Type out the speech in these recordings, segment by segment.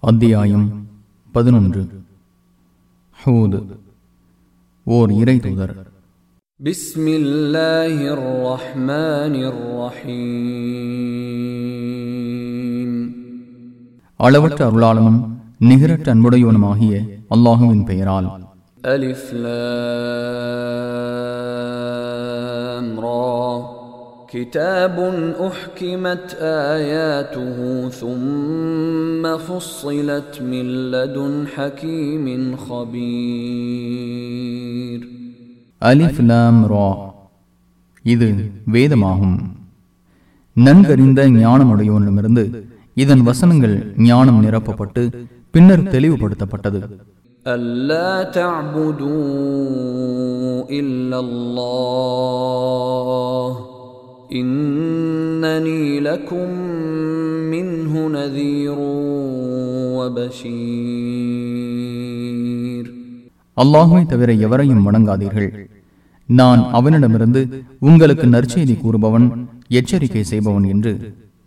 அத்தியாயம் பதினொன்று. ஹூது. ஓர் இறை தூதர். அளவற்ற அருளாளனும் நிகரற்ற அன்புடையவனுமாகிய அல்லாஹுவின் பெயரால். அலிஃப்லாம் كتاب أحكمت آياته ثم فصلت من لدن حكيم خبير அலிஃப் லாம் ரா இது வேதமாகும் நன்கறிந்த ஞானமுடையவனிடமிருந்து இதன் வசனங்கள் ஞானம் நிரப்பப்பட்டு பின்னர் தெளிவுபடுத்தப்பட்டது ألا تعبدوا إلا الله إنني لكم منه نذير وبشير அல்லாஹுவை தவிர எவரையும் வணங்காதீர்கள் நான் அவனிடமிருந்து உங்களுக்கு நற்செய்தி கூறுபவன் எச்சரிக்கை செய்பவன் என்று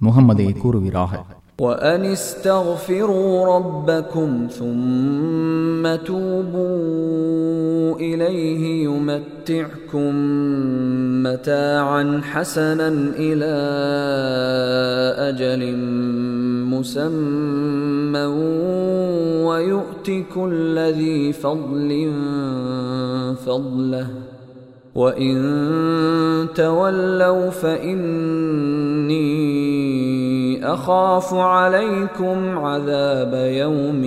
முகம்மதே கூறுவீராக وأن استغفروا ربكم ثم توبوا إليه يمتعكم متاعا حسنا إلى أجل مسمى ويؤت كل ذي فضل فضله. وإن تولوا فإني أخاف عليكم عذاب يوم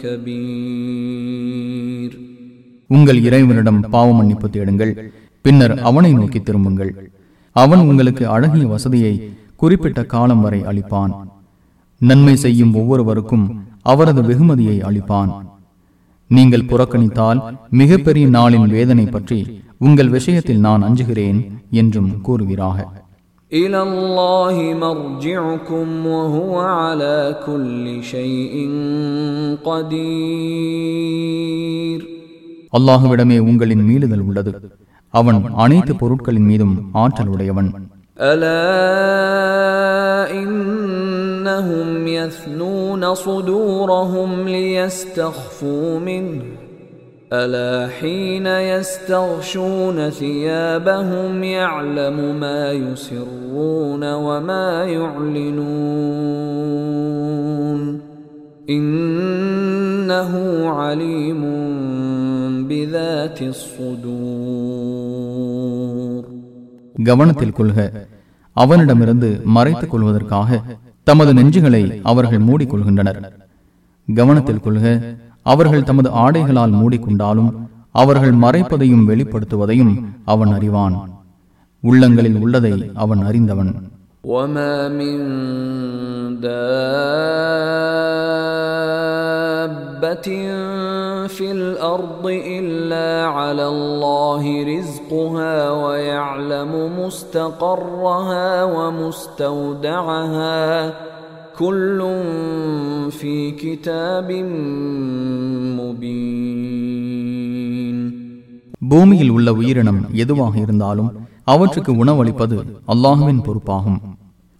كبير உங்கள் இறைவனிடம் பாவ மன்னிப்பு தேடுங்கள் பின்னர் அவனை நோக்கி திரும்புங்கள் அவன் உங்களுக்கு அழகிய வசதியை குறிப்பிட்ட காலம் வரை அளிப்பான் நன்மை செய்யும் ஒவ்வொருவருக்கும் அவரது வெகுமதியை அளிப்பான் நீங்கள் புறக்கணித்தால் மிகப்பெரிய நாளின் வேதனை பற்றி உங்கள் விஷயத்தில் நான் அஞ்சுகிறேன் என்றும் கூறுவீராக إلى الله مرجعكم وهو على كل شيء قدير அல்லாஹுவிடமே உங்களின் மீளுதல் உள்ளது அவன் அனைத்து பொருட்களின் மீதும் ஆற்றல் உடையவன் ألا إنهم يثنون صدورهم ليستخفوا منه ألا حين يستغشون ثيابهم يعلم ما يسرون وما يعلنون إنه عليم بذات الصدور கவனத்தில் கொள்க அவனிடமிருந்து மறைத்துக் கொள்வதற்காக தமது நெஞ்சுகளை அவர்கள் மூடிக்கொள்கின்றனர் கவனத்தில் கொள்க அவர்கள் தமது ஆடைகளால் மூடிக்கொண்டாலும் அவர்கள் மறைப்பதையும் வெளிப்படுத்துவதையும் அவன் அறிவான் உள்ளங்களில் உள்ளதை அவன் அறிந்தவன் وما من دابة في الأرض إلا على الله رزقها ويعلم مستقرها ومستودعها كل في كتاب مبين பூமியில் உள்ள உயிரினம் எதுவாக இருந்தாலும் அவற்றுக்கு உணவளிப்பது அல்லாஹுவின் பொறுப்பாகும்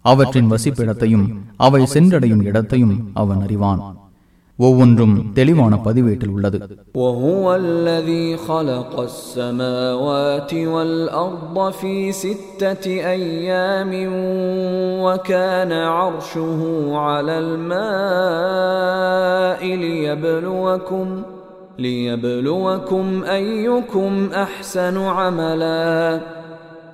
அவற்றின் வசிப்பிடத்தையும் அவை சென்றடையும் இடத்தையும் அவன் அறிவான் ஒவ்வொன்றும் தெளிவான பதிவேட்டில் உள்ளது وهو الذي خلق السماوات والأرض في ستة أيام وكان عرشه على الماء ليبلوكم ليبلوكم أيكم أحسن عملا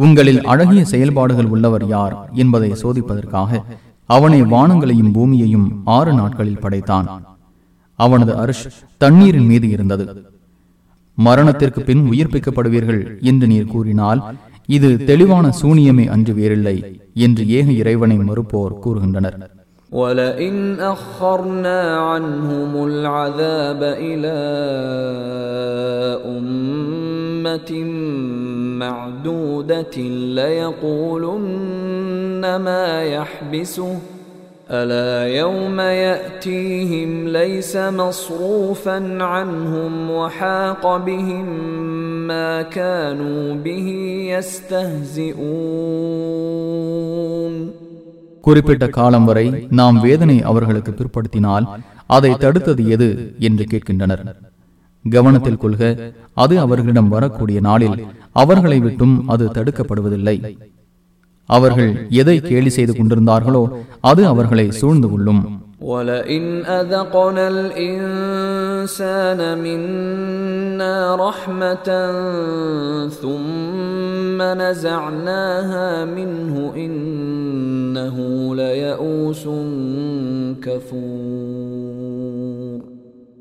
உங்களில் அழகிய செயல்பாடுகள் உள்ளவர் யார் என்பதை சோதிப்பதற்காக அவனை வானங்களையும் பூமியையும் ஆறு நாட்களில் படைத்தான் அவனது அரிஷ் தண்ணீரின் மீது இருந்தது மரணத்திற்கு பின் உயிர்ப்பிக்கப்படுவீர்கள் என்று நீர் கூறினால் இது தெளிவான சூனியமே அன்று வேறில்லை என்று ஏக இறைவனை மறுப்போர் கூறுகின்றனர் ولئن أخرنا عنهم العذاب إلى أمة معدودة ليقولن ما يحبسه ألا يوم يأتيهم ليس مصروفا عنهم وحاق بهم ما كانوا به يستهزئون குறிப்பிட்ட காலம் வரை நாம் வேதனை அவர்களுக்கு பிற்படுத்தினால் அதை தடுத்தது எது என்று கேட்கின்றனர் கவனத்தில் கொள்க அது அவர்களிடம் வரக்கூடிய நாளில் அவர்களை விட்டும் அது தடுக்கப்படுவதில்லை அவர்கள் எதை கேலி செய்து கொண்டிருந்தார்களோ அது அவர்களை சூழ்ந்து கொள்ளும் ولئن أذقنا الإنسان منا رحمة ثم نزعناها منه إنه ليئوس كفور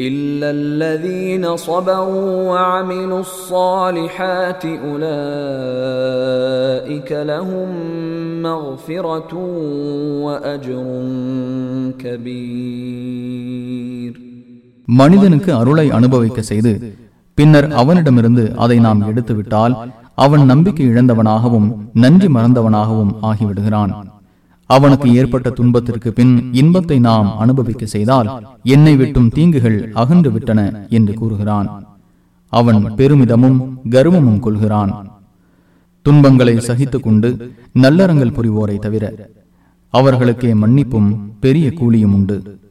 إلا الذين صبروا وعملوا الصالحات أولئك لهم مغفرة وأجر كبير மனிதனுக்கு அருளை அனுபவிக்க செய்து பின்னர் அவனிடமிருந்து அதை நாம் எடுத்துவிட்டால் அவன் நம்பிக்கை இழந்தவனாகவும் நன்றி மறந்தவனாகவும் ஆகிவிடுகிறான் அவனுக்கு ஏற்பட்ட துன்பத்திற்கு பின் இன்பத்தை நாம் அனுபவிக்க செய்தால் என்னை விட்டும் தீங்குகள் அகன்று விட்டன என்று கூறுகிறான். அவன் பெருமிதமும் கர்வமும் கொள்கிறான். துன்பங்களை சகித்துக் கொண்டு நல்லறங்கள் புரிவோரை தவிர அவர்களுக்கே மன்னிப்பும் பெரிய கூலியும் உண்டு.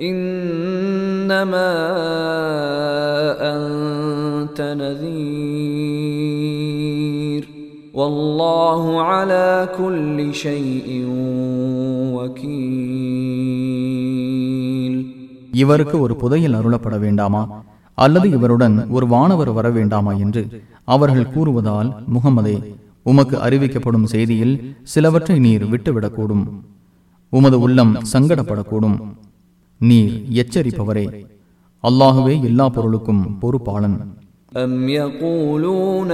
انما انت نذير والله على كل شيء وكيل இவருக்கு ஒரு புதையல் அருளப்பட வேண்டாமா அல்லது இவருடன் ஒரு வானவர் வர வேண்டாமா என்று அவர்கள் கூறுவதால் முகமதே உமக்கு அறிவிக்கப்படும் செய்தியில் சிலவற்றை நீர் விட்டுவிடக்கூடும் உமது உள்ளம் சங்கடப்படக்கூடும் நீர் எச்சரிப்பவரே அல்லாஹுவே எல்லா பொருளுக்கும் பொறுப்பாளன் أم يقولون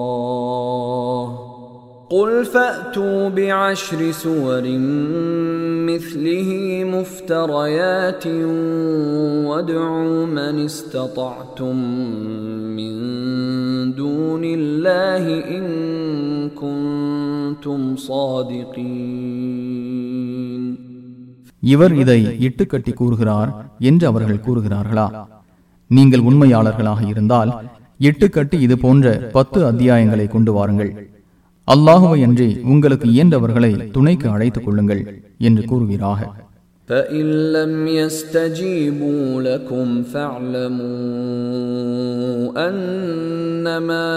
افتراه قل فأتوا بعشر سور مثله مفتريات وادعوا من استطعتم من دون الله إن كنتم صادقين இவர் இதை இட்டுக்கட்டி கூறுகிறார் என்று அவர்கள் கூறுகிறார்களா நீங்கள் உண்மையாளர்களாக இருந்தால் இட்டுக்கட்டி இது போன்ற பத்து அத்தியாயங்களை கொண்டு வாருங்கள் அல்லாஹுவை அன்றி உங்களுக்கு இயன்றவர்களை துணைக்கு அழைத்துக் கொள்ளுங்கள் என்று கூறுவீராக فإن لم يستجيبوا لكم فاعلموا أنما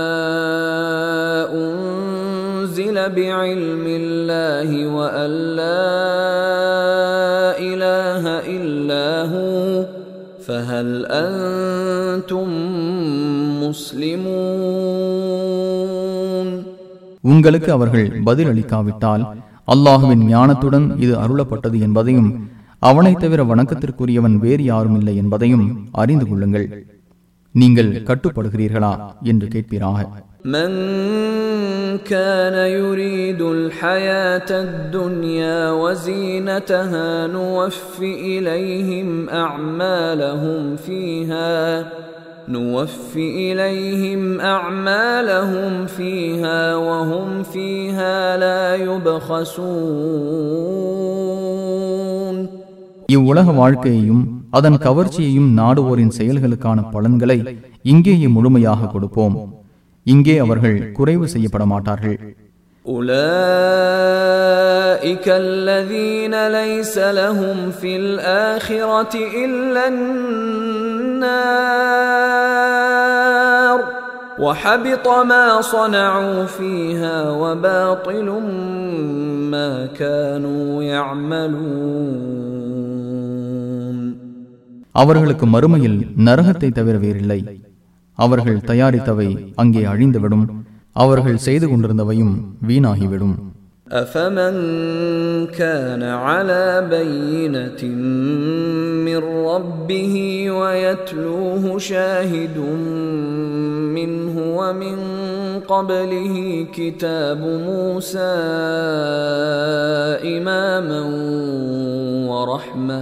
أنزل بعلم الله وأن لا إله إلا هو فهل أنتم مسلمون உங்களுக்கு அவர்கள் பதில் அளிக்காவிட்டால் அல்லாஹுவின் ஞானத்துடன் இது அருளப்பட்டது என்பதையும் அவனைத் தவிர வணக்கத்திற்குரியவன் வேறு யாரும் இல்லை என்பதையும் அறிந்து கொள்ளுங்கள் நீங்கள் கட்டுப்படுகிறீர்களா என்று கேட்பீராக من كان يريد الحياة الدنيا وزينتها نوف إليهم أعمالهم فيها نوف إليهم أعمالهم فيها وهم فيها لا يبخسون இவ்வுலக வாழ்க்கையையும் அதன் கவர்ச்சியையும் நாடுவோரின் செயல்களுக்கான பலன்களை இங்கேயே முழுமையாக கொடுப்போம் இங்கே அவர்கள் குறைவு செய்யப்பட மாட்டார்கள் أولئك الذين ليس لهم في الآخرة إلا النار وحبط ما صنعوا فيها وباطل ما كانوا يعملون அவர்களுக்கு மறுமையில் நரகத்தை தவிர வேறில்லை அவர்கள் தயாரித்தவை அங்கே அழிந்துவிடும் அவர்கள் செய்து கொண்டிருந்தவையும் வீணாகிவிடும் أفمن كان على بينة من ربه ويتلوه شاهد منه ومن قبله كتاب موسى إماما ورحمة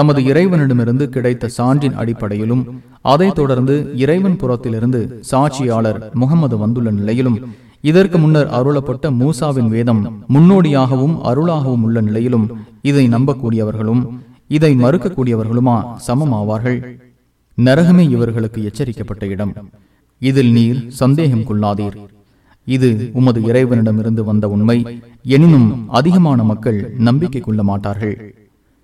தமது இறைவனிடமிருந்து கிடைத்த சான்றின் அடிப்படையிலும் அதைத் தொடர்ந்து இறைவன் புறத்திலிருந்து சாட்சியாளர் முகமது வந்துள்ள நிலையிலும் இதற்கு முன்னர் அருளப்பட்ட மூசாவின் வேதம் முன்னோடியாகவும் அருளாகவும் உள்ள நிலையிலும் இதை நம்பக்கூடியவர்களும் இதை மறுக்கக்கூடியவர்களுமா சமமாவார்கள். நரகமே இவர்களுக்கு எச்சரிக்கப்பட்ட இடம். இதில் நீர் சந்தேகம் கொள்ளாதீர். இது உமது இறைவனிடமிருந்து வந்த உண்மை. எனினும் அதிகமான மக்கள் நம்பிக்கை கொள்ள மாட்டார்கள்.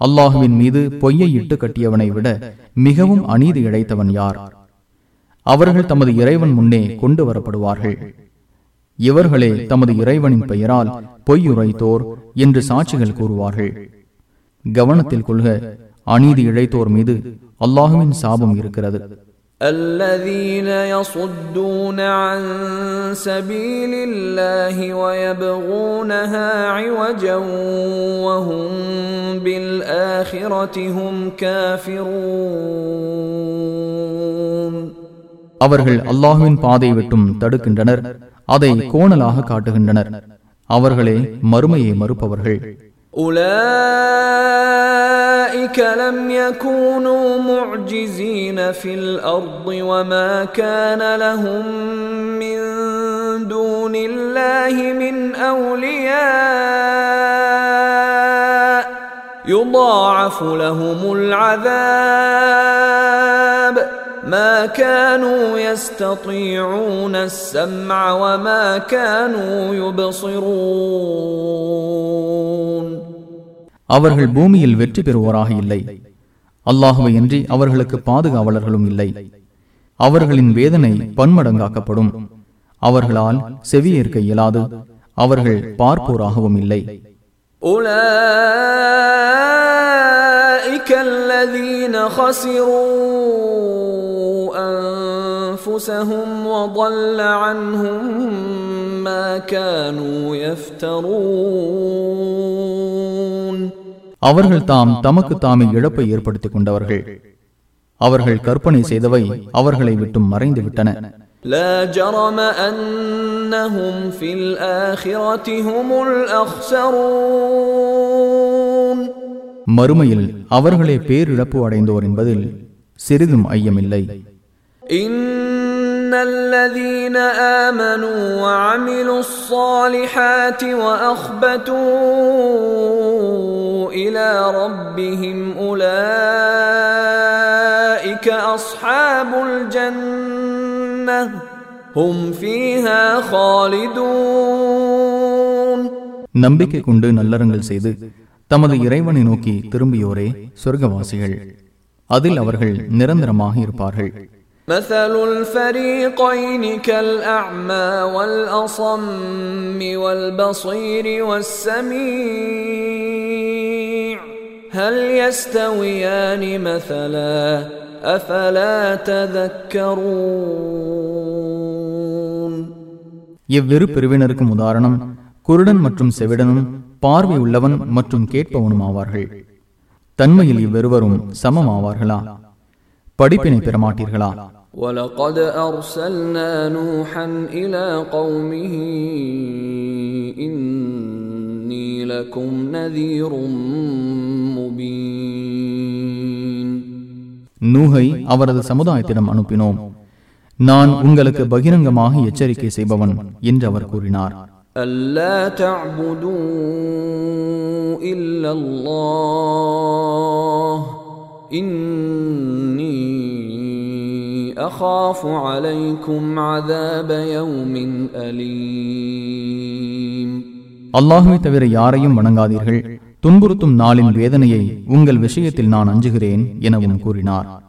அல்லாஹுவின் மீது பொய்யை இட்டு கட்டியவனை விட மிகவும் அநீதி இழைத்தவன் யார்? அவர்கள் தமது இறைவன் முன்னே கொண்டு வரப்படுவார்கள். இவர்களே தமது இறைவனின் பெயரால் பொய்யுரைத்தோர் என்று சாட்சிகள் கூறுவார்கள். கவனத்தில் கொள்க அநீதி இழைத்தோர் மீது அல்லாஹுவின் சாபம் இருக்கிறது. الذين يصدون عن سبيل الله ويبغونها عوجا وهم بالآخرة هم كافرون அவர்கள் அல்லாஹுவின் பாதை விட்டும் தடுக்கின்றனர் அதை கோணலாக காட்டுகின்றனர் அவர்களே மறுமையை மறுப்பவர்கள் أولئك لم يكونوا معجزين في الأرض وما كان لهم من دون الله من أولياء. يضاعف لهم العذاب. ما كانوا يستطيعون السمع وما كانوا يبصرون அவர்கள் பூமியில் வெற்றி பெறுவோராக இல்லை அல்லாஹுவை அன்றி அவர்களுக்கு பாதுகாவலர்களும் இல்லை அவர்களின் வேதனை பன்மடங்காக்கப்படும் அவர்களால் செவியேற்க இயலாது அவர்கள் பார்ப்போராகவும் இல்லை أولئك الذين خسروا أنفسهم وضل عنهم ما كانوا يفترون அவர்கள் தாம் தமக்கு தாமே இழப்பை ஏற்படுத்திக் கொண்டவர்கள் அவர்கள் கற்பனை செய்தவை அவர்களை விட்டும் மறைந்து விட்டன لا جرم أنهم في الآخرة هم الأخسرون மறுமையில் அவர்களே பேரிழப்பு அடைந்தோர் என்பதில் சிறிதும் ஐயமில்லை إن الذين آمنوا وعملوا الصالحات وأخبتوا إلى ربهم أولئك أصحاب الجنة هم فيها خالدون நம்பிக்கை கொண்டு நல்லறங்கள் செய்து தமது இறைவனை நோக்கி திரும்பியோரே சொர்க்கவாசிகள் அதில் அவர்கள் நிரந்தரமாக இருப்பார்கள் مثل الفريقين كالأعمى والأصم والبصير والسميع هل يستويان مثلا أفلا تذكرون இவ்விரு பிரிவினருக்கும் உதாரணம் குருடன் மற்றும் செவிடனும் பார்வை உள்ளவன் மற்றும் கேட்பவனும் ஆவார்கள் தன்மையில் இவ்விருவரும் சமம் ஆவார்களா படிப்பினை பெறமாட்டீர்களா ولقد أرسلنا نوحا إلى قومه إني لكم نذير مبين நூகை அவரது சமுதாயத்திடம் அனுப்பினோம் நான் உங்களுக்கு பகிரங்கமாக எச்சரிக்கை செய்பவன் என்று அவர் கூறினார் ألا تعبدوا إلا الله إني أخاف عليكم عذاب يوم أليم அல்லாஹுவை தவிர யாரையும் வணங்காதீர்கள் துன்புறுத்தும் நாளின் வேதனையை உங்கள் விஷயத்தில் நான் அஞ்சுகிறேன் எனவும் கூறினார்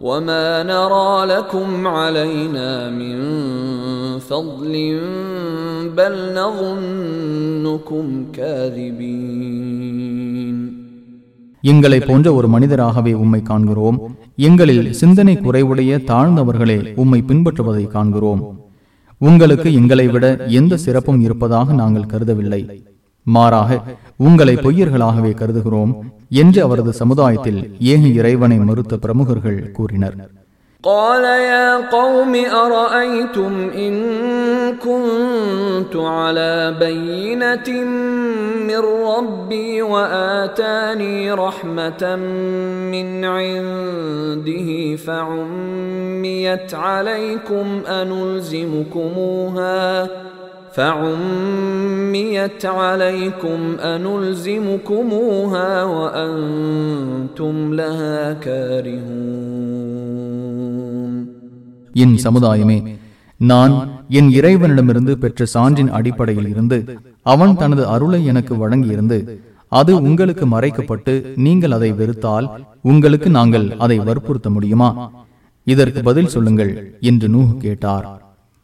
وما نرى لكم علينا من فضل بل نظنكم كاذبين எங்களை போன்ற ஒரு மனிதராகவே உம்மை காண்கிறோம் எங்களில் சிந்தனை குறைவுடைய தாழ்ந்தவர்களே உம்மை பின்பற்றுவதை காண்கிறோம் உங்களுக்கு எங்களை விட எந்த சிறப்பும் இருப்பதாக நாங்கள் கருதவில்லை மாறாக உங்களை பொய்யர்களாகவே கருதுகிறோம் என்று அவரது சமுதாயத்தில் ஏக இறைவனை மறுத்த பிரமுகர்கள் கூறினர் قال يا قوم أرأيتم إن كنت على بينة من ربي وآتاني رحمة من عنده فعميت عليكم أنلزمكموها فعميت عليكم أنلزمكموها وأنتم لها كارهون என் சமுதாயமே நான் என் இறைவனிடமிருந்து பெற்ற சான்றின் அடிப்படையில் இருந்து அவன் தனது அருளை எனக்கு வழங்கியிருந்து அது உங்களுக்கு மறைக்கப்பட்டு நீங்கள் அதை வெறுத்தால் உங்களுக்கு நாங்கள் அதை வற்புறுத்த முடியுமா இதற்கு பதில் சொல்லுங்கள் என்று நூஹ் கேட்டார்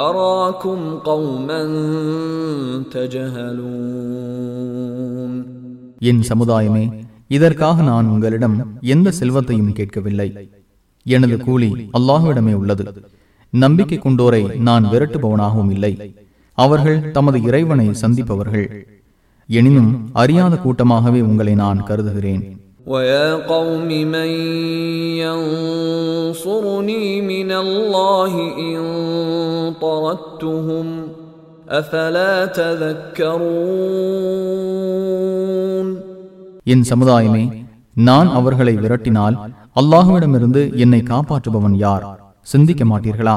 أراكم قوما تجهلون என் சமுதாயமே இதற்காக நான் உங்களிடம் எந்த செல்வத்தையும் கேட்கவில்லை எனது கூலி அல்லாஹ்விடமே உள்ளது நம்பிக்கை கொண்டோரை நான் விரட்டுபவனாகவும் இல்லை அவர்கள் தமது இறைவனை சந்திப்பவர்கள் எனினும் அறியாத கூட்டமாகவே உங்களை நான் கருதுகிறேன் ويا قوم من ينصرني من الله إن طردتهم أفلا تذكرون என் சமுதாயமே நான் அவர்களை விரட்டினால் அல்லாஹுவிடமிருந்து என்னை காப்பாற்றுபவன் யார் சிந்திக்க மாட்டீர்களா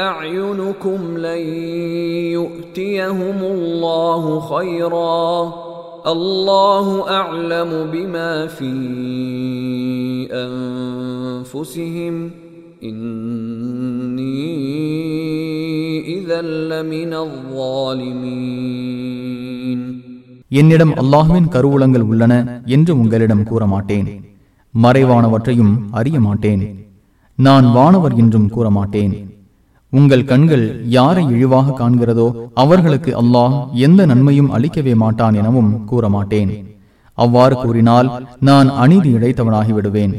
أعينكم لن يؤتيهم الله خيرا الله أعلم بما في أنفسهم إني إذا لمن الظالمين என்னிடம் அல்லாஹுவின் கருவூலங்கள் உள்ளன என்று உங்களிடம் கூற மாட்டேன் மறைவானவற்றையும் அறிய மாட்டேன் நான் வானவர் என்றும் கூற மாட்டேன் உங்கள் கண்கள் யாரை இழிவாக காண்கிறதோ அவர்களுக்கு அல்லாஹ் எந்த நன்மையும் அளிக்கவே மாட்டான் எனவும் கூற மாட்டேன் அவ்வாறு கூறினால் நான் அநீதி இழைத்தவனாகி விடுவேன்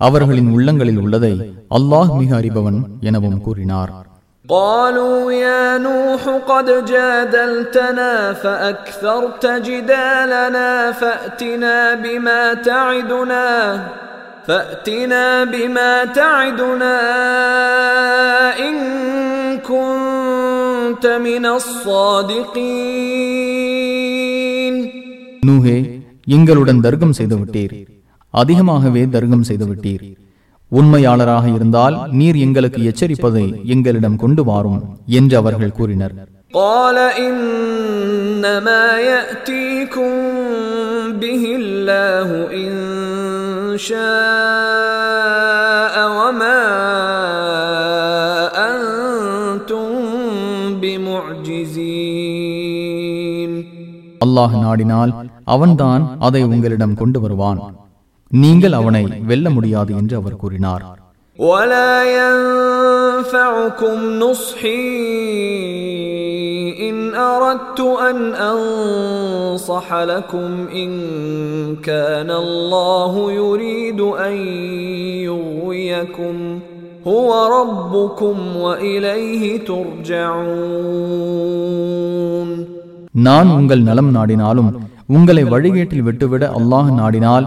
அவர்களின் உள்ளங்களில் உள்ளதை அல்லாஹ் மிக அறிபவன் எனவும் கூறினார் قالوا يا نوح قد جادلتنا فأكثرت جدالنا فأتنا بما تعدنا فأتنا بما تعدنا إن كنت من الصادقين நூஹே எங்களுடன் தர்க்கம் செய்து விட்டீர் அதிகமாகவே தர்க்கம் செய்து விட்டீர் உண்மையாளராக இருந்தால் நீர் எங்களுக்கு எச்சரிப்பதை எங்களிடம் கொண்டு வாரும் என்று அவர்கள் கூறினர் قال إنما يأتيكم به الله إن شاء وما أنتم بمعجزين அல்லாஹ் நாடினால் அவன்தான் அதை உங்களிடம் கொண்டு வருவான் நீங்கள் அவனை வெல்ல முடியாது என்று அவர் கூறினார் ولا ينفعكم نصحي إن أردت أن أنصح لكم إن كان الله يريد أن يغويكم هو ربكم وإليه ترجعون நான் உங்கள் நலம் நாடினாலும் உங்களை வழிகேட்டில் விட்டுவிட அல்லாஹ் நாடினால்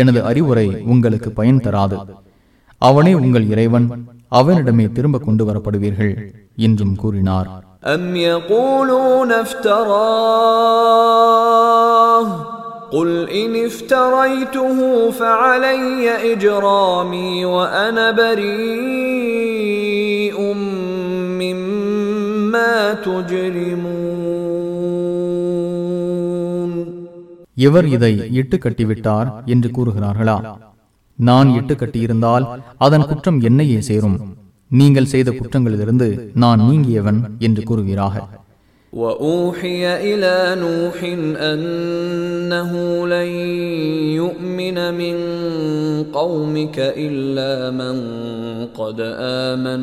எனது அறிவுரை உங்களுக்கு பயன் தராது அவனே உங்கள் இறைவன் அவனிடமே திரும்ப கொண்டு வரப்படுவீர்கள் என்றும் கூறினார் أم يقولون افتراه قل إن افتريته فعلي إجرامي وأنا بريء مما تجرمون எவர் இதை இட்டு கட்டிவிட்டார் என்று கூறுகிறார்களா நான் இட்டு கட்டியிருந்தால் அதன் குற்றம் என்னையே சேரும் நீங்கள் செய்த குற்றங்களிலிருந்து நான் நீங்கியவன் என்று கூறுகிறாக وأوحي إلى نوح أنه لن يؤمن من قومك إلا من قد آمن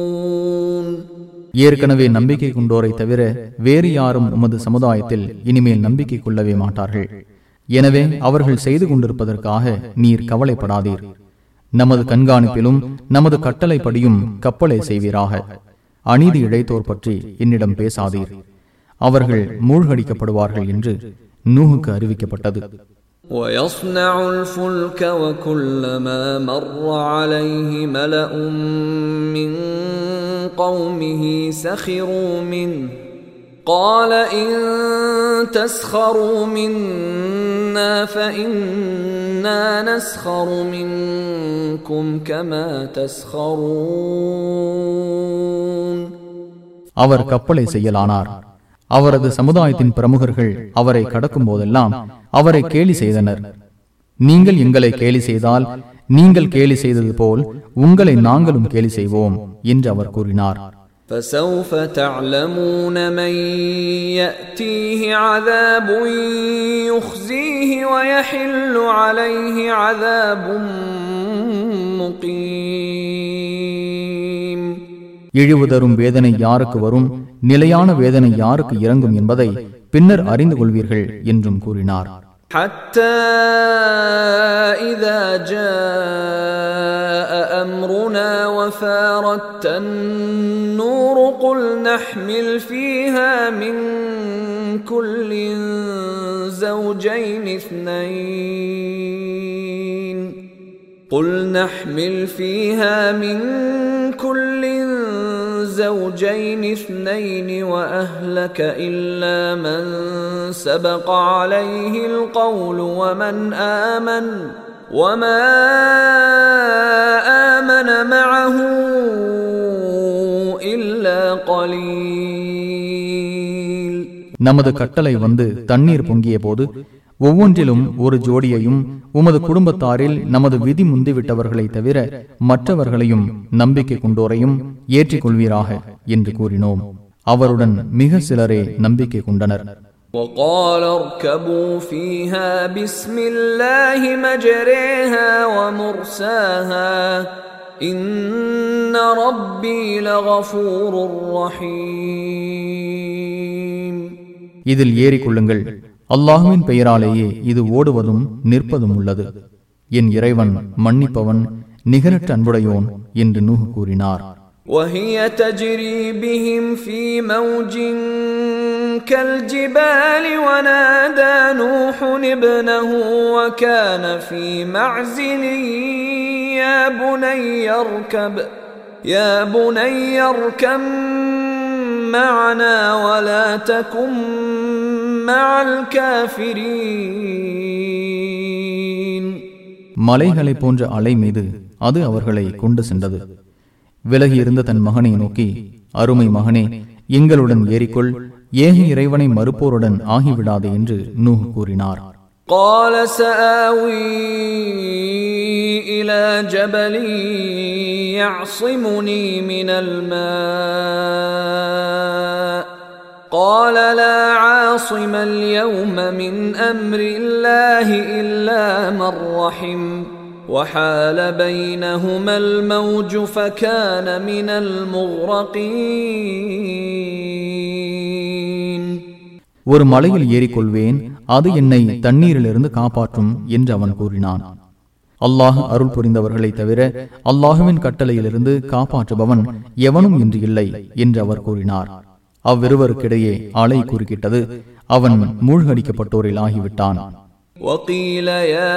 ஏற்கனவே நம்பிக்கை கொண்டோரை தவிர வேறு யாரும் உமது சமுதாயத்தில் இனிமேல் நம்பிக்கை கொள்ளவே மாட்டார்கள். எனவே அவர்கள் செய்து கொண்டிருப்பதற்காக நீர் கவலைப்படாதீர். நமது கண்காணிப்பிலும் நமது கட்டளைப்படியும் கப்பலை செய்வீராக. அநீதி இழைத்தோர் பற்றி என்னிடம் பேசாதீர். அவர்கள் மூழ்கடிக்கப்படுவார்கள் என்று நூகுக்கு அறிவிக்கப்பட்டது. ويصنع الفلك وكلما مر عليه ملأ من قومه سخروا منه قال إن تسخروا منا فإنا نسخر منكم كما تسخرون அவர் கப்பலை செய்யலானார் அவரது சமுதாயத்தின் பிரமுகர்கள் அவரை கடக்கும் போதெல்லாம் அவரை கேலி செய்தனர் நீங்கள் எங்களை கேலி செய்தால் நீங்கள் கேலி செய்தது போல் உங்களை நாங்களும் கேலி செய்வோம் என்று அவர் கூறினார் فسوف تعلمون من يأتيه عذاب يخزيه ويحل عليه عذاب مقيم இழிவு தரும் வேதனை யாருக்கு வரும் நிலையான வேதனை யாருக்கு இறங்கும் என்பதை பின்னர் அறிந்து கொள்வீர்கள் என்றும் கூறினார் حتى إذا جاء أمرنا وفارت النور قل نحمل فيها من كل زوجين اثنين قل نحمل فيها من كل الزوجين اثنين واهلك الا من سبق عليه القول ومن امن وما امن معه الا قليل நமது கட்டளை வந்து தண்ணீர் பொங்கிய போது ஒவ்வொன்றிலும் ஒரு ஜோடியையும் உமது குடும்பத்தாரில் நமது விதி முந்திவிட்டவர்களை தவிர மற்றவர்களையும் நம்பிக்கை கொண்டோரையும் ஏற்றிக்கொள்வீராக என்று கூறினோம் அவருடன் மிக சிலரே நம்பிக்கை கொண்டனர் وقال اركبوا فيها بسم الله مجريها ومرساها إن ربي لغفور رحيم இதில் ஏறிக்கொள்ளுங்கள் அல்லாஹுவின் பெயராலேயே இது ஓடுவதும் நிற்பதும் உள்ளது என் இறைவன் மன்னிப்பவன் நிகரற்ற அன்புடையோன் என்று நூஹு கூறினார் وهي تجري بهم في موج كالجبال ونادى نوح ابنه وكان في معزل يا بني اركب يا بني اركب معنا ولا تكن مع الكافرين மலைகளை போன்ற அலை மீது அது அவர்களை கொண்டு சென்றது விலகி இருந்த தன் மகனை நோக்கி அருமை மகனே எங்களுடன் ஏறிக்கொள் ஏக இறைவனை மறுப்போருடன் ஆகிவிடாதே என்று நூஹ் கூறினார் قال سآوي إلى جبل يعصمني من الماء قال لا عاصم اليوم من أمر الله إلا من رحم وحال بينهما الموج فكان من المغرقين ஒரு மலையில் ஏறிக்கொள்வேன் அது என்னை தண்ணீரிலிருந்து காப்பாற்றும் என்று அவன் கூறினான் அல்லாஹ் அருள் புரிந்தவர்களை தவிர அல்லாஹுவின் கட்டளையிலிருந்து காப்பாற்றுபவன் எவனும் இன்று இல்லை என்று அவர் கூறினார் அவ்விருவருக்கிடையே அலை குறுக்கிட்டது அவன் மூழ்கடிக்கப்பட்டோரில் ஆகிவிட்டான் وقيل يا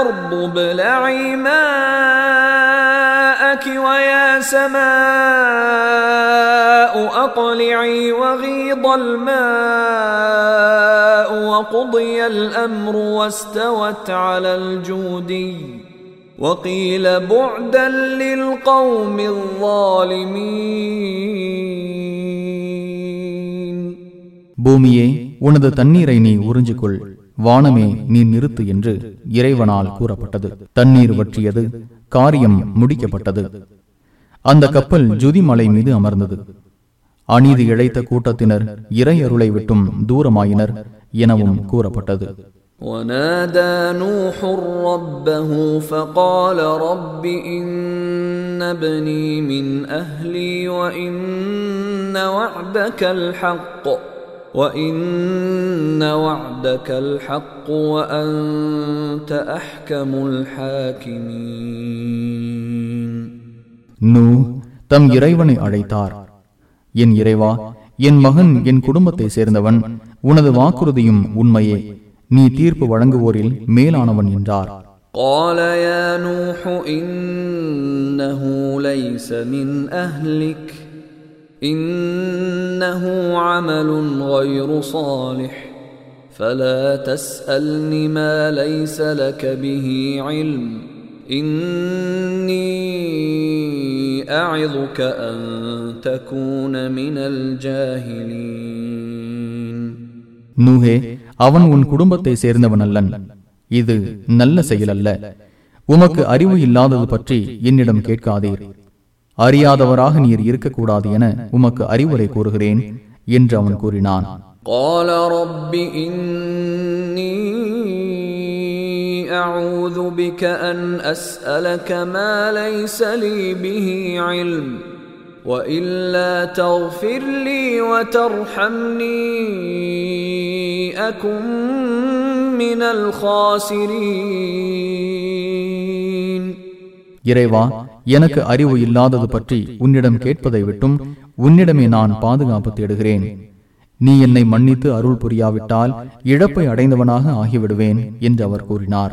أرض ابلعي ماءك ويا سماء أقلعي وغيض الماء وقضي الأمر واستوت على الجودي وقيل بعدا للقوم الظالمين பூமியே உனது தண்ணீரை நீ உறிஞ்சிக்கொள் வானமே நீ நிறுத்து என்று இறைவனால் கூறப்பட்டது தண்ணீர் வற்றியது காரியம் முடிக்கப்பட்டது அந்த கப்பல் ஜுதி மலை மீது அமர்ந்தது அநீதி இழைத்த கூட்டத்தினர் இறை அருளை விட்டும் தூரமாயினர் எனவும் கூறப்பட்டது ونادى نوح ربه فقال رب إن ابني من أهلي وإن وعدك الحق وإن وعدك الحق وأنت أحكم الحاكمين நூ தம் இறைவனை அழைத்தார் என் இறைவா என் மகன் என் குடும்பத்தை சேர்ந்தவன் உனது வாக்குறுதியும் உண்மையே நீ தீர்ப்பு வழங்குவோரில் மேலானவன் என்றார் قال يا نوح إنه ليس من أهلك إنه عمل غير صالح فلا تسألن ما ليس لك به علم إني أعظك أن تكون من الجاهلين நூஹே அவன் உன் குடும்பத்தை சேர்ந்தவன் அல்லன் இது நல்ல செயல் அல்ல உமக்கு அறிவு இல்லாதது பற்றி என்னிடம் கேட்காதீர் அறியாதவராக நீர் இருக்கக்கூடாது என உமக்கு அறிவுரை கூறுகிறேன் என்று அவன் கூறினான் قال رب إني أعوذ بك أن أسألك ما ليس لي به علم وإلا تغفر لي وترحمني أكن من الخاسرين இறைவா எனக்கு அறிவு இல்லாதது பற்றி உன்னிடம் கேட்பதை விட்டும் உன்னிடமே நான் பாதுகாப்பு தேடுகிறேன் நீ என்னை மன்னித்து அருள் புரியாவிட்டால் இழப்பை அடைந்தவனாக ஆகிவிடுவேன் என்று அவர் கூறினார்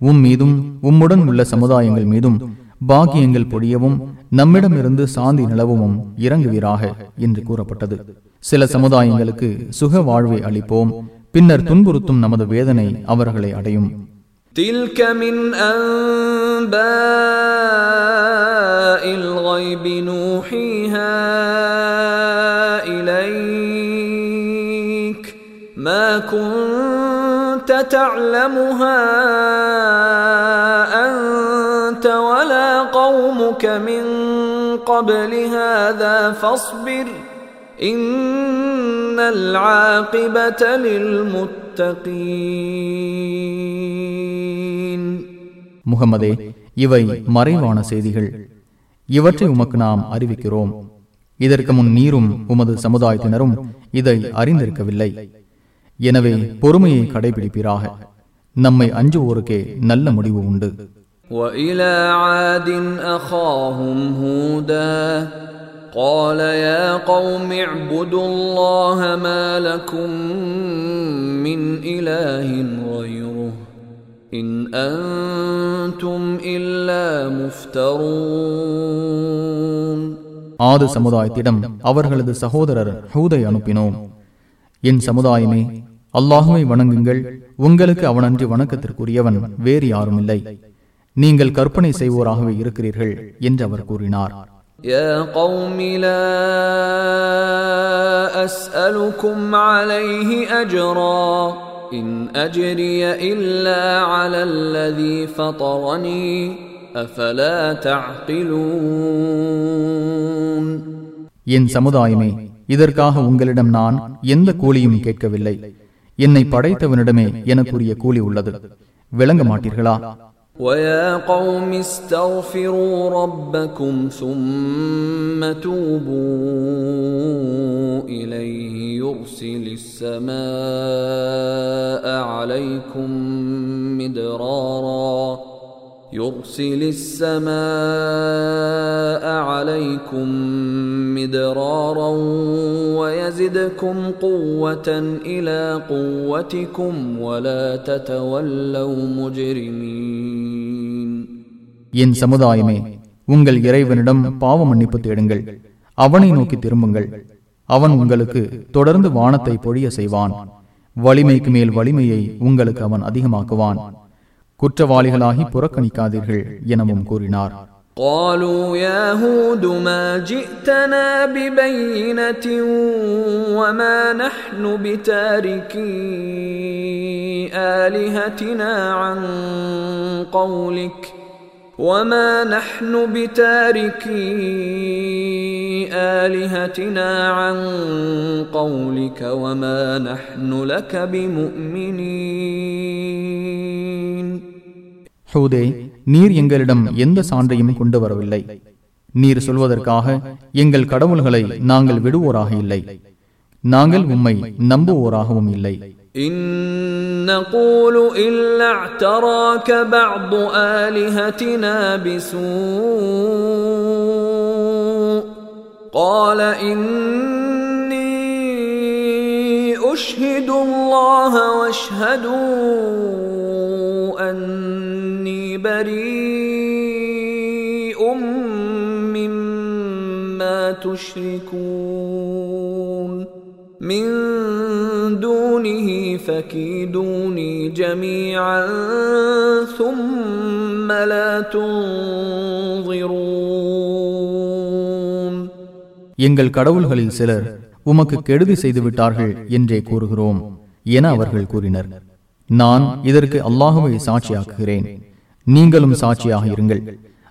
உம் மீதும் உம்முடன் உள்ள சமுதாயங்கள் மீதும் பாக்கியங்கள் பொழியவும் நம்மிடமிருந்து சாந்தி நிலவும் இறங்குவீராக என்று கூறப்பட்டது சில சமுதாயங்களுக்கு சுக வாழ்வை அளிப்போம் பின்னர் துன்புறுத்தும் நமது வேதனை அவர்களை அடையும் تلك من أنباء الغيب نوحيها إليك ما كنت تعلمها أنت ولا قومك من قبل هذا فاصبر إن العاقبة للمتقين முகமதே இவை மறைவான செய்திகள் இவற்றை உமக்கு நாம் அறிவிக்கிறோம் இதற்கு முன் நீரும் உமது சமுதாயத்தினரும் இதை அறிந்திருக்கவில்லை எனவே பொறுமையை கடைபிடிப்பீராக நம்மை அஞ்சுவோருக்கே நல்ல முடிவு உண்டு وإلى عاد أخاهم هودا قال يا قوم اعبدوا الله ما لكم من إله غيره إن أنتم إلا مفترون ஆது சமுதாயத்திடம் அவர்களது சகோதரர் ஹூதை அனுப்பினோம் என் சமுதாயமே அல்லாஹுவை வணங்குங்கள் உங்களுக்கு அவனன்றி வணக்கத்திற்குரியவன் வேறு யாரும் இல்லை நீங்கள் கற்பனை செய்வோராகவே இருக்கிறீர்கள் என்று அவர் கூறினார் يا قوم لا أسألكم عليه أجرا إن أجري إلا على الذي فطرني أفلا تعقلون என் சமுதாயமே இதற்காக உங்களிடம் நான் எந்த கூலியும் கேட்கவில்லை என்னை படைத்தவனிடமே எனக்குரிய கூலி உள்ளது விளங்க மாட்டீர்களா ويا قوم استغفروا ربكم ثم توبوا إليه يرسل السماء عليكم مدرارا يرسل السماء عليكم مدرارا ويزدكم قوة إلى قوتكم ولا تتولوا مجرمين என் சமுதாயமே உங்கள் இறைவனிடம் பாவ மன்னிப்பு தேடுங்கள் அவனை நோக்கி திரும்புங்கள் அவன் உங்களுக்கு தொடர்ந்து வானத்தை பொழிய செய்வான் வலிமைக்கு மேல் வலிமையை உங்களுக்கு அவன் அதிகமாக்குவான் குற்றவாளிகளாகி புறக்கணிக்காதீர்கள் எனவும் கூறினார் قالوا يا هود ما جئتنا ببينة وما نحن بتاركي آلهتنا عن قولك وما نحن بتاركي آلهتنا عن قولك وما نحن لك بمؤمنين ஹூதே நீர் எங்களிடம் எந்த சான்றையும் கொண்டு வரவில்லை நீர் சொல்வதற்காக எங்கள் கடவுள்களை நாங்கள் விடுவோராக இல்லை நாங்கள் உம்மை நம்புவோராகவும் இல்லை إن نقول إلا اعتراك بعض آلهتنا بسوء قال إني أشهد الله واشهدوا أني بريء مما تشركون من دونه فكيدوني جميعا ثم لا تنظرون எங்கள் கடவுள்களில் சிலர் உமக்கு கெடுதி செய்து விட்டார்கள் என்றே கூறுகிறோம் என அவர்கள் கூறினர் நான் இதற்கு அல்லாஹுவை சாட்சியாக்குகிறேன் நீங்களும் சாட்சியாக இருங்கள்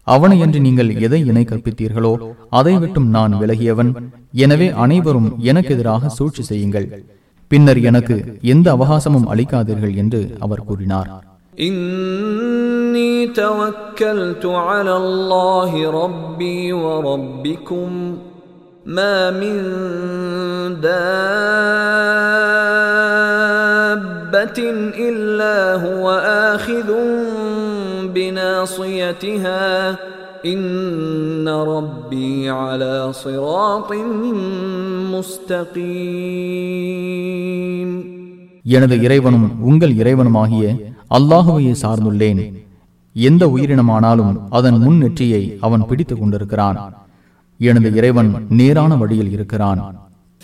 அவனையன்று நீங்கள் எதை இணை கற்பித்தீர்களோ அதை விட்டும் நான் விலகியவன் எனவே அனைவரும் எனக்கு எதிராக சூழ்ச்சி செய்யுங்கள் பின்னர் எனக்கு எந்த அவகாசமும் அளிக்காதீர்கள் என்று அவர் கூறினார் إني توكلت على الله ربي وربكم ما من دابة إلا هو آخذ بناصيتها إن ربي على صراط مستقيم எனது இறைவனும் உங்கள் இறைவனுமாகிய அல்லாஹுவையே சார்ந்துள்ளேன் எந்த உயிரினமானாலும் அதன் முன் நெற்றியை அவன் பிடித்துக் கொண்டிருக்கிறான் எனது இறைவன் நேரான வழியில் இருக்கிறான்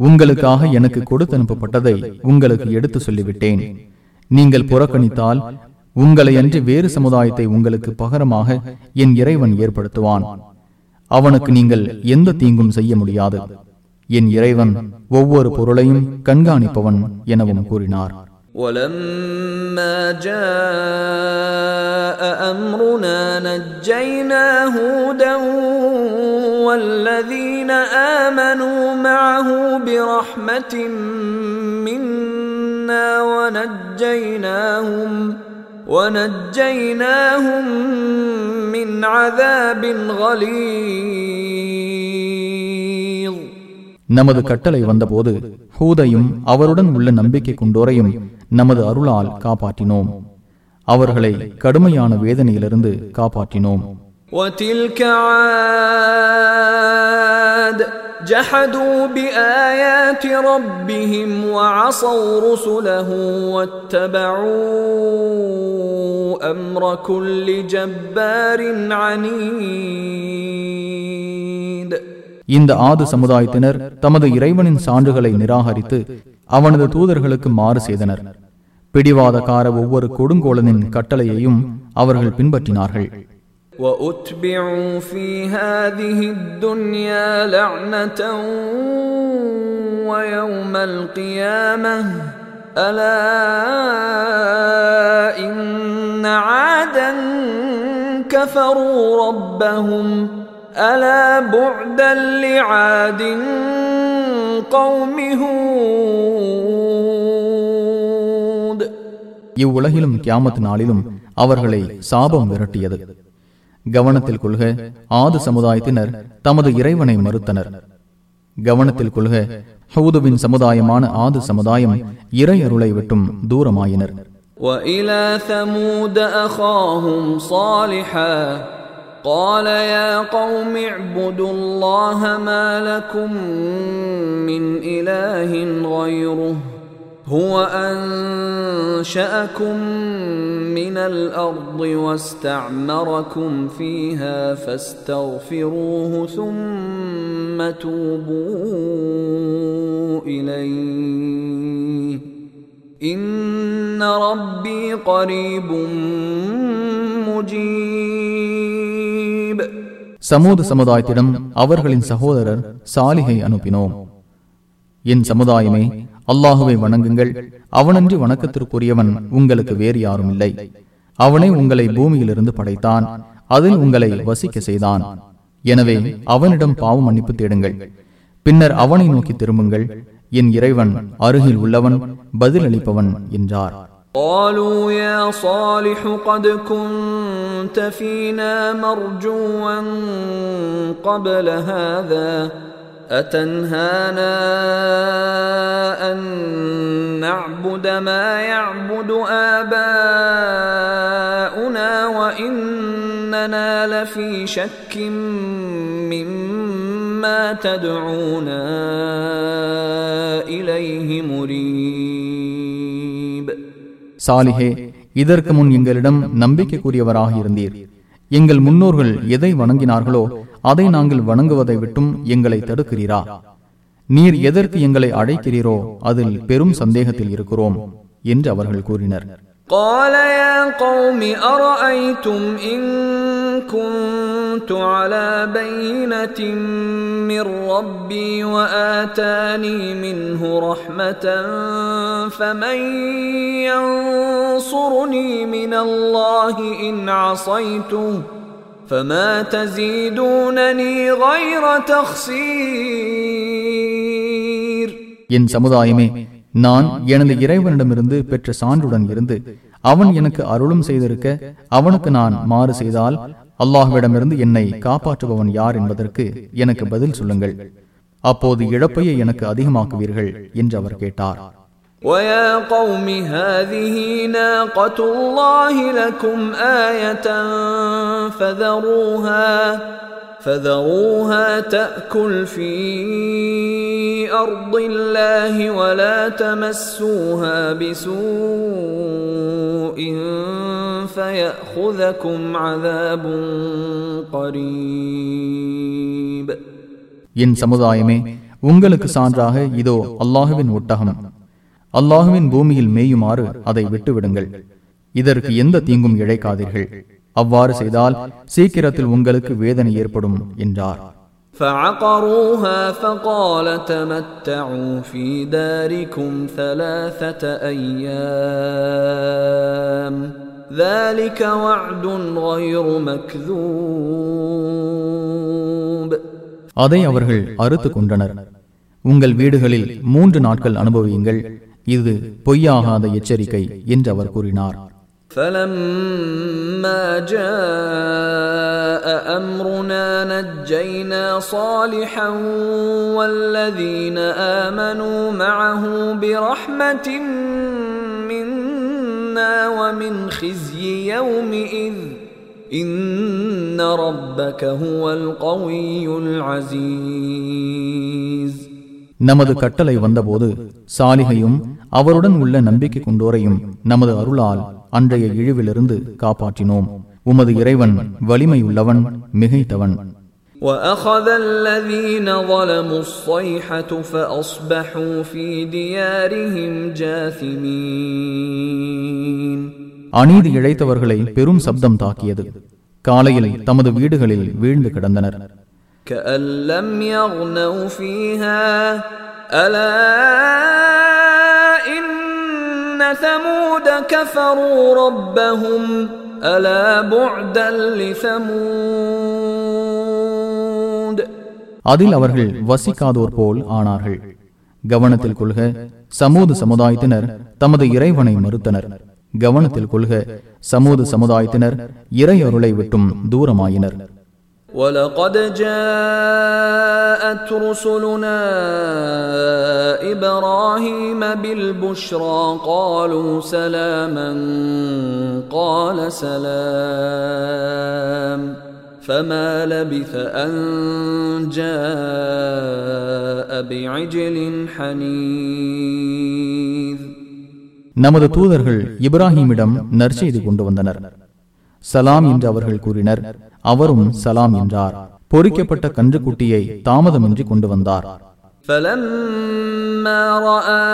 உங்களுக்காக எனக்கு கொடுத்து அனுப்பப்பட்டதை உங்களுக்கு எடுத்து சொல்லிவிட்டேன் நீங்கள் புறக்கணித்தால் உங்களை அன்றி வேறு சமுதாயத்தை உங்களுக்கு பகரமாக என் இறைவன் ஏற்படுத்துவான் அவனுக்கு நீங்கள் எந்த தீங்கும் செய்ய முடியாது என் இறைவன் ஒவ்வொரு பொருளையும் கண்காணிப்பவன் எனவும் கூறினார் ولما جاء امرنا نجينا هودا والذين امنوا معه برحمه منا ونجيناهم ونجيناهم من عذاب غليظ நமது கட்டளை வந்தபோது ஹூதையும் அவருடன் உள்ள நம்பிக்கை கொண்டோரையும் நமது அருளால் காப்பாற்றினோம் அவர்களை கடுமையான வேதனையிலிருந்து காப்பாற்றினோம் وتلك عاد جحدوا بآيات ربهم وعصوا رسله واتبعوا أمر كل جبار عنيد இந்த ஆது சமுதாயத்தினர் தமது இறைவனின் சான்றுகளை நிராகரித்து அவனது தூதர்களுக்கு மாறு செய்தனர் பிடிவாதக்கார ஒவ்வொரு கொடுங்கோலனின் கட்டளையையும் அவர்கள் பின்பற்றினார்கள் واتبعوا في هذه الدنيا لعنه ويوم القيامه الا ان عادا كفروا ربهم الا بعدا لعاد قوم هود இவ்வுலகிலும் கியாமத் நாளிலும் அவர்களை சாபம் விரட்டியது கவனத்தில் கொள்க ஆது சமுதாயத்தினர் தமது இறைவனை மறுத்தனர் கவனத்தில் கொள்க ஹவுதுவின் சமுதாயமான ஆது சமுதாயம் இறை அருளை விட்டும் தூரமாயினர் والى ثمود اخاهم صالحا قال يا قوم اعبدوا الله ما لكم من اله غيره هو انشاكم من الارض واستعمركم فيها فاستغفروه ثم توبوا اليه ان ربي قريب مجيب சமூக சமுதாயத்திடம் அவர்களின் சகோதரர் சாலிகை அனுப்பினோம் என் சமுதாயமே அல்லாஹுவை வணங்குங்கள் அவனன்றி வணக்கத்திற்குரியவன் உங்களுக்கு வேறு யாரும் இல்லை அவனே உங்களை பூமியிலிருந்து படைத்தான் அதில் உங்களை வசிக்க செய்தான் எனவே அவனிடம் பாவ மன்னிப்பு தேடுங்கள் பின்னர் அவனை நோக்கி திரும்புங்கள் என் இறைவன் அருகில் உள்ளவன் பதிலளிப்பவன் என்றார் قالوا يا صالح قد كنت فينا مرجوا قبل هذا أتنهانا أن نعبد ما يعبد آباؤنا وإننا لفي شك مما تدعونا إليه مريب சாலிஹே இதற்கு முன் எங்களிடம் நம்பிக்கைக்குரியவராக இருந்தீர் எங்கள் முன்னோர்கள் எதை வணங்கினார்களோ அதை நாங்கள் வணங்குவதை விட்டும் எங்களை தடுக்கிறீரா நீர் எதற்கு எங்களை அழைக்கிறீரோ அதில் பெரும் சந்தேகத்தில் இருக்கிறோம் என்று அவர்கள் கூறினர் قال يا قوم أرأيتم إن كنت على بينة من ربي وآتاني منه رحمة فمن ينصرني من الله إن عصيته فما تزيدونني غير تخسير என் சமுதாயமே நான் எனது இறைவனிடமிருந்து பெற்ற சான்றுடன் இருந்து அவன் எனக்கு அருளும் செய்திருக்க அவனுக்கு நான் மாறு செய்தால் அல்லாஹ்விடமிருந்து என்னை காப்பாற்றுபவன் யார் என்பதற்கு எனக்கு பதில் சொல்லுங்கள் அப்போது இழப்பையை எனக்கு அதிகமாக்குவீர்கள் என்று அவர் கேட்டார் ويا قوم هذه ناقة الله لكم آية فذروها فذروها تأكل في أرض الله ولا تمسوها بسوء فيأخذكم عذاب قريب என் சமுதாயமே உங்களுக்கு சான்றாக இதோ அல்லாஹுவின் ஒட்டகம் அல்லாஹுவின் பூமியில் மேயுமாறு அதை விட்டுவிடுங்கள் இதற்கு எந்த தீங்கும் இழைக்காதீர்கள் அவ்வாறு செய்தால் சீக்கிரத்தில் உங்களுக்கு வேதனை ஏற்படும் என்றார் فعقروها فقال تمتعوا في داركم ثلاثة أيام ذلك وعد غير مكذوب அதை அவர்கள் அறுத்து கொண்டனர் உங்கள் வீடுகளில் மூன்று நாட்கள் அனுபவியுங்கள் இது பொய்யாகாத எச்சரிக்கை என்று அவர் கூறினார் فلما جاء امرنا نجينا صالحا والذين امنوا معه برحمه منا ومن خزي يومئذ ان ربك هو القوي العزيز நமது கட்டளை வந்தபோது சாலிகையும் அவருடன் உள்ள நம்பிக்கை கொண்டோரையும் நமது அருளால் அன்றைய இழிவிலிருந்து காப்பாற்றினோம் உமது இறைவன் வலிமையுள்ளவன் மிகைத்தவன் واخذ الذين ظلموا الصيحه فاصبحوا في ديارهم جاثمين அநீதி இழைத்தவர்களை பெரும் சப்தம் தாக்கியது காலையில் தமது வீடுகளில் வீழ்ந்து கிடந்தனர் كأن لم يغنوا فيها ألا إن ثمود كفروا ربهم ألا بعدا لثمود அதில் அவர்கள் வசிக்காதோர் போல் ஆனார்கள் கவனத்தில் கொள்க சமூக சமுதாயத்தினர் தமது இறைவனை மறுத்தனர் கவனத்தில் கொள்க சமூக சமுதாயத்தினர் இறை அருளை விட்டும் தூரமாயினர் ولقد جاءت رسلنا إبراهيم بالبشرى قالوا سلاما قال سلام فما لبث أن جاء بعجل حنيذ நமது தூதர்கள் இப்ராஹீமிடம் நற்செய்தி கொண்டு வந்தனர் சலாம் என்று அவர்கள் கூறினர் அவரும் சலாம் என்றார் பொறிக்கப்பட்ட கன்றுக்குட்டியை தாமதமின்றி கொண்டு வந்தார் فلما راى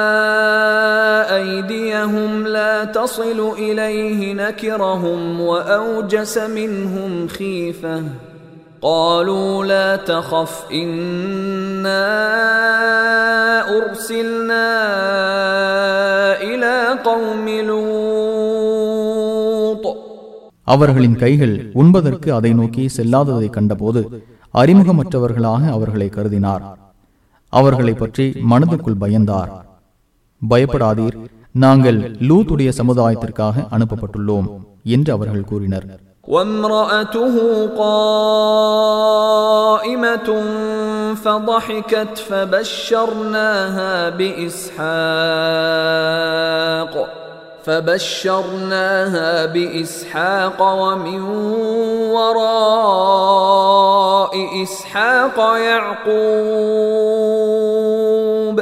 ايديهم لا تصل اليه نكرهم واوجس منهم خيفه قالوا لا تخف انا ارسلنا الى قوم لوط அவர்களின் கைகள் உண்பதற்கு அதை நோக்கி செல்லாததை கண்டபோது அறிமுகமற்றவர்களாக அவர்களை கருதினார் அவர்களை பற்றி மனதுக்குள் பயந்தார் பயப்படாதீர் நாங்கள் லூத்துடைய சமுதாயத்திற்காக அனுப்பப்பட்டுள்ளோம் என்று அவர்கள் கூறினர் وامرأته قائمة فضحكت فبشرناها بإسحاق فبشرناها بإسحاق ومن وراء إسحاق يعقوب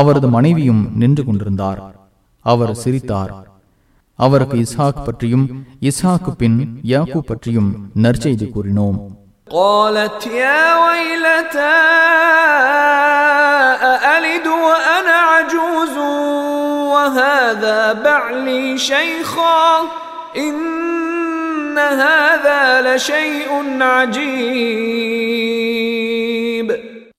அவரது மனைவியும் நின்று கொண்டிருந்தார் அவர் சிரித்தார் அவருக்கு இஸ்ஹாக் பற்றியும் இஸ்ஹாக்கு பின் யாக்கூ பற்றியும் நற்செய்தி கூறினோம் قالت يا ويلتى وهذا بعلي شيخا إن هذا لشيء عجيب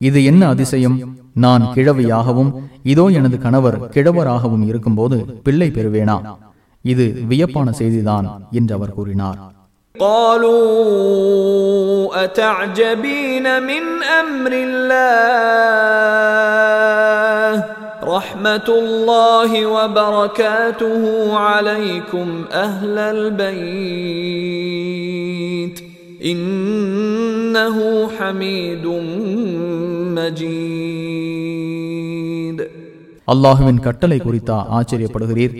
இது என்ன அதிசயம் நான் கிழவியாகவும் இதோ எனது கணவர் கிழவராகவும் இருக்கும்போது பிள்ளை பெறுவேனா இது வியப்பான செய்திதான் என்று அவர் கூறினார் قالوا أتعجبين من أمر الله رحمة الله وبركاته عليكم أهل البيت إنه حميد مجيد அல்லாஹுவின் கட்டளை குறித்தா ஆச்சரியப்படுகிறீர்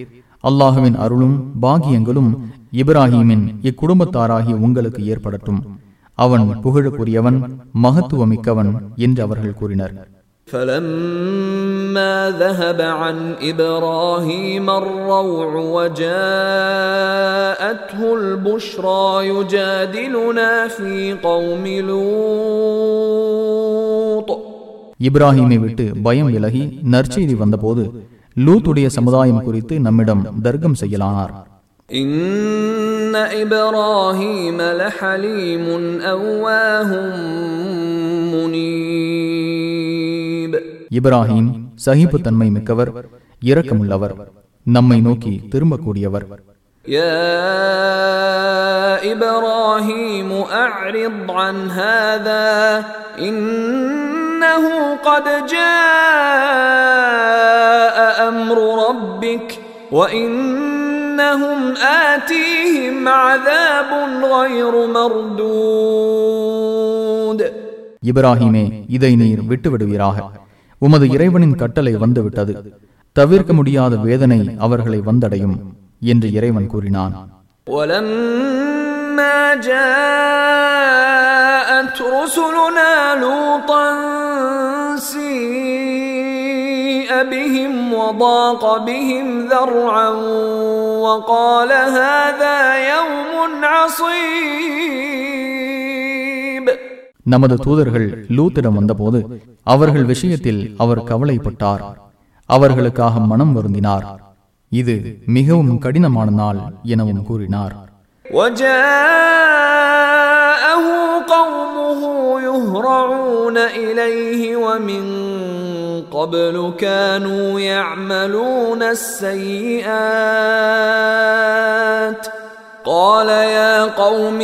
அல்லாஹுவின் அருளும் பாகியங்களும் இப்ராஹீமின் இக்குடும்பத்தாராகிய உங்களுக்கு ஏற்படட்டும் அவன் புகழுக்குரியவன் மகத்துவமிக்கவன் என்று அவர்கள் கூறினர் فلما ذهب عن ابراهيم الروع وجاءته البشرى يجادلنا في قوم لوط இப்ராஹீமை விட்டு பயம் விலகி நற்செய்தி வந்தபோது லூத்துடைய சமுதாயம் குறித்து நம்மிடம் தர்க்கம் செய்யலானார் ان ابراهيم لحليم اواه منيب இப்ராஹீம் சகிப்புத்தன்மை மிக்கவர் இரக்கமுள்ளவர் நம்மை நோக்கி திரும்பக்கூடியவர் يا ابراهيم اعرض عن هذا انه قد جاء امر ربك وانهم اتيهم عذاب غير مردود இப்ராஹீமே இதை நீர் விட்டுவிடுவீராக உமது இறைவனின் கட்டளை வந்துவிட்டது தவிர்க்க முடியாத வேதனை அவர்களை வந்தடையும் என்று இறைவன் கூறினான் ولما جاءت رسلنا لوطا سيء بهم وضاق بهم ذرعا وقال هذا يوم عصيب நமது தூதர்கள் லூத்திடம் வந்தபோது அவர்கள் விஷயத்தில் அவர் கவலைப்பட்டார் அவர்களுக்காக மனம் வருந்தினார் இது மிகவும் கடினமான நாள் எனவும் கூறினார் وجاءه قومه يهرعون إليه ومن قبل كانوا يعملون السيئات قال يا قوم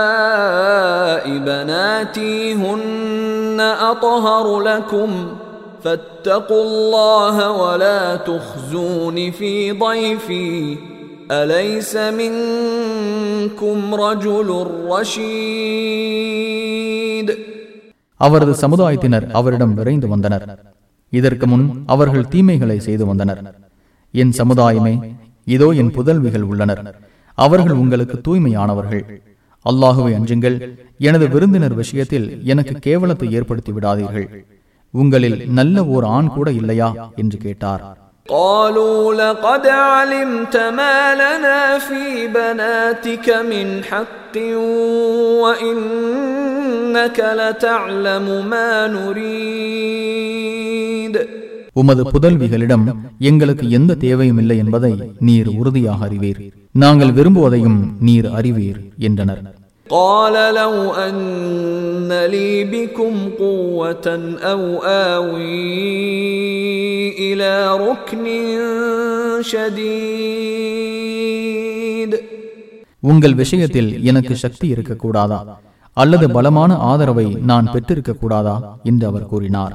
هؤلاء بناتي هن أطهر لكم فاتقوا الله ولا تخزون في ضيفي أليس منكم رجل رشيد அவரது சமுதாயத்தினர் அவரிடம் விரைந்து வந்தனர் இதற்கு முன் அவர்கள் தீமைகளை செய்து வந்தனர் என் சமுதாயமே இதோ என் புதல்விகள் உள்ளனர் அவர்கள் உங்களுக்கு தூய்மையானவர்கள் அல்லாஹுவை அஞ்சுங்கள் எனது விருந்தினர் விஷயத்தில் எனக்கு கேவலத்தை ஏற்படுத்தி விடாதீர்கள் உங்களில் நல்ல ஓர் ஆண் கூட இல்லையா என்று கேட்டார் قالوا لقد علمت ما لنا في بناتك من حق وإنك لتعلم ما نريد உமது புதல்விகளிடம் எங்களுக்கு எந்த தேவையும் இல்லை என்பதை நீர் உறுதியாக அறிவீர் நாங்கள் விரும்புவதையும் நீர் அறிவீர் என்றனர் قال لو أن لي بكم قوة أو آوي إلى ركن شديد உங்கள் விஷயத்தில் எனக்கு சக்தி இருக்கக்கூடாதா அல்லது பலமான ஆதரவை நான் பெற்றிருக்க கூடாதா என்று அவர் கூறினார்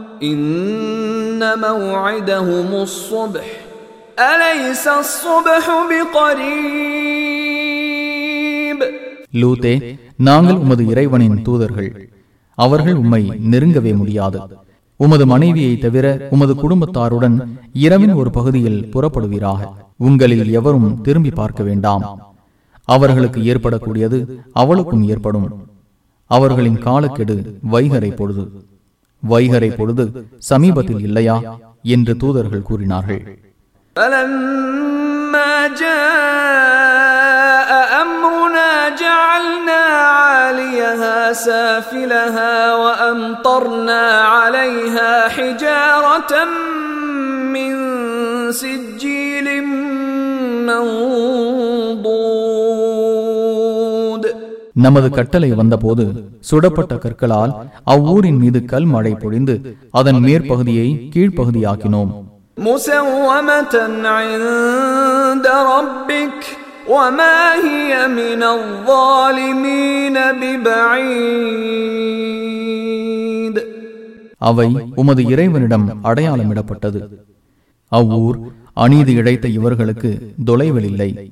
إن موعدهم الصبح أليس الصبح بقريب லூத்தே நாங்கள் உமது இறைவனின் தூதர்கள் அவர்கள் உம்மை நெருங்கவே முடியாது உமது மனைவியை தவிர உமது குடும்பத்தாருடன் இரவின் ஒரு பகுதியில் புறப்படுவீராக உங்களில் எவரும் திரும்பி பார்க்க வேண்டாம் அவர்களுக்கு ஏற்படக்கூடியது அவளுக்கும் ஏற்படும் அவர்களின் காலக்கெடு வைகரை பொழுது வைகரை பொழுது சமீபத்தில் இல்லையா என்று தூதர்கள் கூறினார்கள் فلما جاء أمرنا جعلنا عاليها سافلها وأمطرنا عليها حجارة من سجيل منضود நமது கட்டளை வந்தபோது சுடப்பட்ட கற்களால் அவ்வூரின் மீது கல் மழை பொழிந்து அதன் மேற்பகுதியை கீழ்ப்பகுதியாக்கினோம். அவை உமது இறைவனிடம் அடையாளமிடப்பட்டது. அவ்வூர் அநீதி இழைத்த இவர்களுக்கு தொலைவில் இல்லை.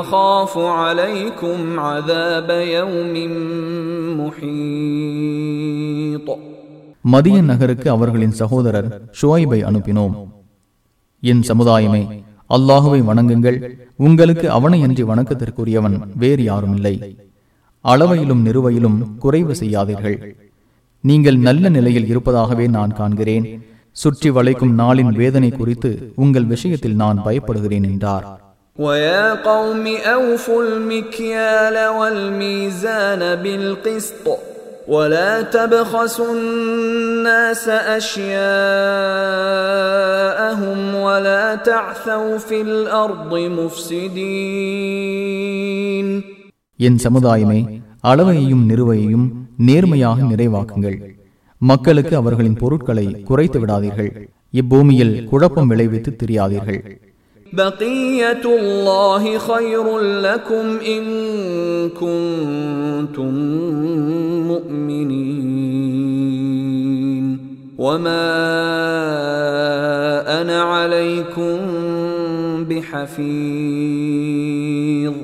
أخاف عليكم عذاب يوم محيط மதியன் நகருக்கு அவர்களின் சகோதரர் ஷுவைபை அனுப்பினோம் என் சமுதாயமே அல்லாஹுவை வணங்குங்கள் உங்களுக்கு அவனை அன்றி வணக்கத்திற்குரியவன் வேறு யாரும் இல்லை அளவையிலும் நிறுவையிலும் குறைவு செய்யாதீர்கள் நீங்கள் நல்ல நிலையில் இருப்பதாகவே நான் காண்கிறேன் சுற்றி வளைக்கும் நாளின் வேதனை குறித்து உங்கள் விஷயத்தில் நான் பயப்படுகிறேன் என்றார் ويا قوم أوفوا المكيال والميزان بالقسط ولا تبخسوا الناس أشياءهم ولا تعثوا في الأرض مفسدين என் சமுதாயமே அளவையையும் நிறுவையையும் நேர்மையாக நிறைவாக்குங்கள் மக்களுக்கு அவர்களின் பொருட்களை குறைத்து விடாதீர்கள் இப்பூமியில் குழப்பம் விளைவித்து தெரியாதீர்கள் بقية الله خير لكم إن كنتم مؤمنين وما أنا عليكم بحفيظ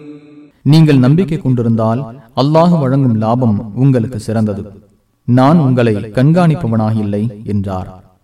நீங்கள் நம்பிக்கை கொண்டிருந்தால் அல்லாஹ் வழங்கும் லாபம் உங்களுக்கு சிறந்தது நான் உங்களை கண்காணிப்பவனாக இல்லை என்றார்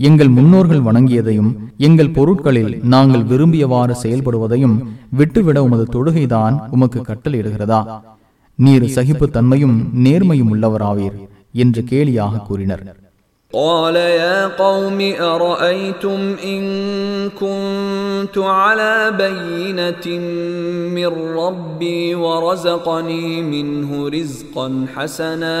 எங்கள் முன்னோர்கள் வணங்கியதையும் எங்கள் பொருட்களில் நாங்கள் விரும்பியவாறு செயல்படுவதையும் விட்டுவிட உமது தொழுகைதான் உமக்கு கட்டளையிடுகிறதா நீர் சகிப்புத்தன்மையும் நேர்மையும் உள்ளவராவீர் என்று கேலியாக கூறினர் قال يا قوم أرأيتم إن كنت على بينة من ربي ورزقني منه رزقا حسنا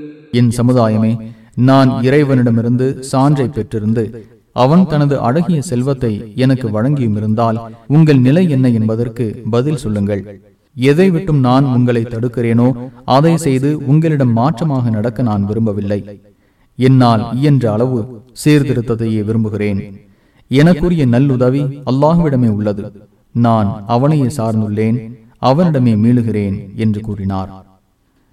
என் சமுதாயமே நான் இறைவனிடமிருந்து சான்றை பெற்றிருந்து அவன் தனது அழகிய செல்வத்தை எனக்கு வழங்கியும் இருந்தால் உங்கள் நிலை என்ன என்பதற்கு பதில் சொல்லுங்கள். எதை விட்டும் நான் உங்களை தடுக்கிறேனோ அதை செய்து உங்களிடம் மாற்றமாக நடக்க நான் விரும்பவில்லை. என்னால் இயன்ற அளவு சீர்திருத்தத்தையே விரும்புகிறேன். எனக்குரிய நல்லுதவி அல்லாஹுவிடமே உள்ளது. நான் அவனையே சார்ந்துள்ளேன் அவனிடமே மீளுகிறேன் என்று கூறினார்.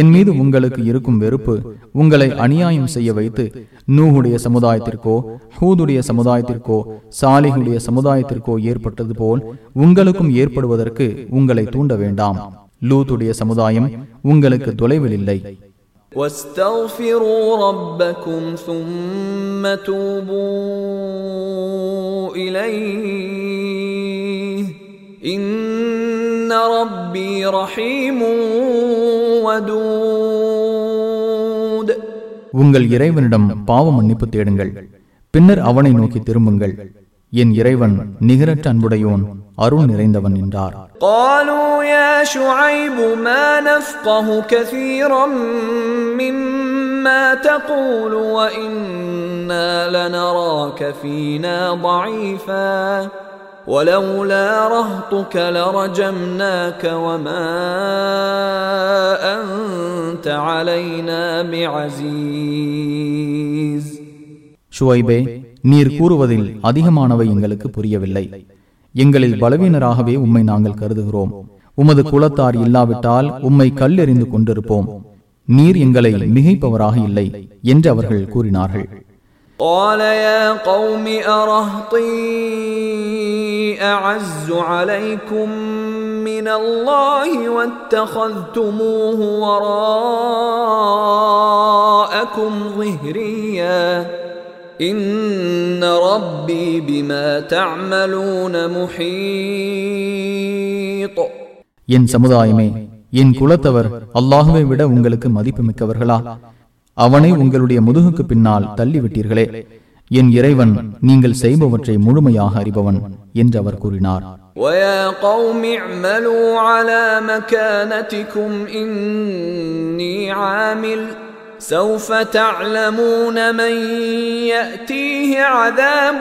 என் மீது உங்களுக்கு இருக்கும் வெறுப்பு உங்களை அநியாயம் செய்ய வைத்து நூஹுடைய சமுதாயத்திற்கோ ஹூதுடைய சமுதாயத்திற்கோ சாலிஹுடைய சமுதாயத்திற்கோ ஏற்பட்டது போல் உங்களுக்கும் ஏற்படுவதற்கு உங்களை தூண்ட வேண்டாம் லூத்துடைய சமுதாயம் உங்களுக்கு தொலைவில் இல்லை واستغفروا ربكم ثم توبوا اليه ان ربي رحيم ودود உங்கள் இறைவனிடம் பாவ மன்னிப்பு தேடுங்கள் பின்னர் அவனை நோக்கி திரும்புங்கள் என் இறைவன் நிகரற்ற அன்புடையோன் அருள் நிறைந்தவன் என்றார் قالوا يا شعيب ما نفقه كثيرا مما تقول وانا لنراك فينا ضعيفا ولولا رهطك لرجمناك وما انت علينا بعزيز ஷுவைபே நீர் கூறுவதில் அதிகமானவை எங்களுக்கு புரியவில்லை எங்களில் பலவீனராகவே உம்மை நாங்கள் கருதுகிறோம் உமது குலத்தார் இல்லாவிட்டால் உம்மை கல்லெறிந்து கொண்டிருப்போம் நீர் எங்களை மிகைப்பவராக இல்லை என்று அவர்கள் கூறினார்கள் أعز عليكم من الله واتخذتموه وراءكم ظهريا إن ربي بما تعملون محيط என் சமுதாயமே என் குலத்தவர் அல்லாஹுவை விட உங்களுக்கு மதிப்பு மிக்கவர்களா அவனை உங்களுடைய முதுகுக்கு பின்னால் தள்ளிவிட்டீர்களே என் இறைவன் நீங்கள் செய்பவற்றை முழுமையாக அறிபவன் என்று அவர் கூறினார் ويا قوم اعملوا على مكانتكم إني عامل سوف تعلمون من يأتيه عذاب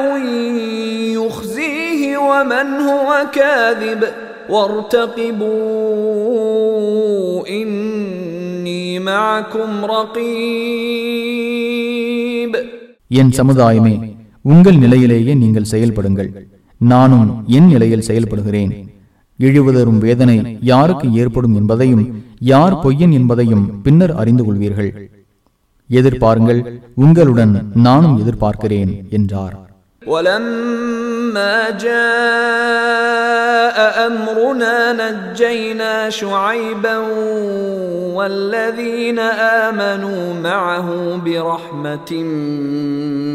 يخزيه ومن هو كاذب وارتقبوا إني معكم رقيب என் சமுதாயமே உங்கள் நிலையிலேயே நீங்கள் செயல்படுங்கள் நானும் என் நிலையில் செயல்படுகிறேன். இழிவுதரும் வேதனை யாருக்கு ஏற்படும் என்பதையும் யார் பொய்யன் என்பதையும் பின்னர் அறிந்து கொள்வீர்கள். எதிர்பாருங்கள் உங்களுடன் நானும் எதிர்பார்க்கிறேன் என்றார். ولما جاء امرنا نجينا شعيبا والذين امنوا معه برحمه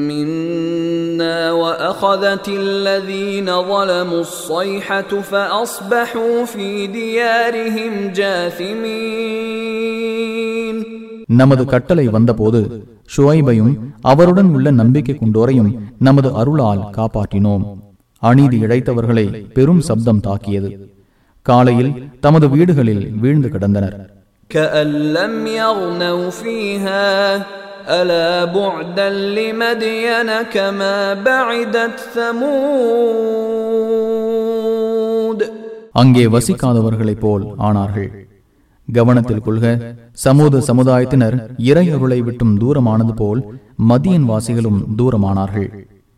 منا واخذت الذين ظلموا الصيحه فاصبحوا في ديارهم جاثمين நமது கட்டளை வந்தபோது ஷுவைபையும் அவருடன் உள்ள நம்பிக்கை கொண்டோரையும் நமது அருளால் காப்பாற்றினோம். அநீதி இழைத்தவர்களை பெரும் சப்தம் தாக்கியது. காலையில் தமது வீடுகளில் வீழ்ந்து கிடந்தனர். அங்கே வசிக்காதவர்களைப் போல் ஆனார்கள். கவனத்தில் கொள்க சமூக சமுதாயத்தினர் இறை அருளை விட்டும் தூரமானது போல் மதியன் வாசிகளும் தூரமானார்கள்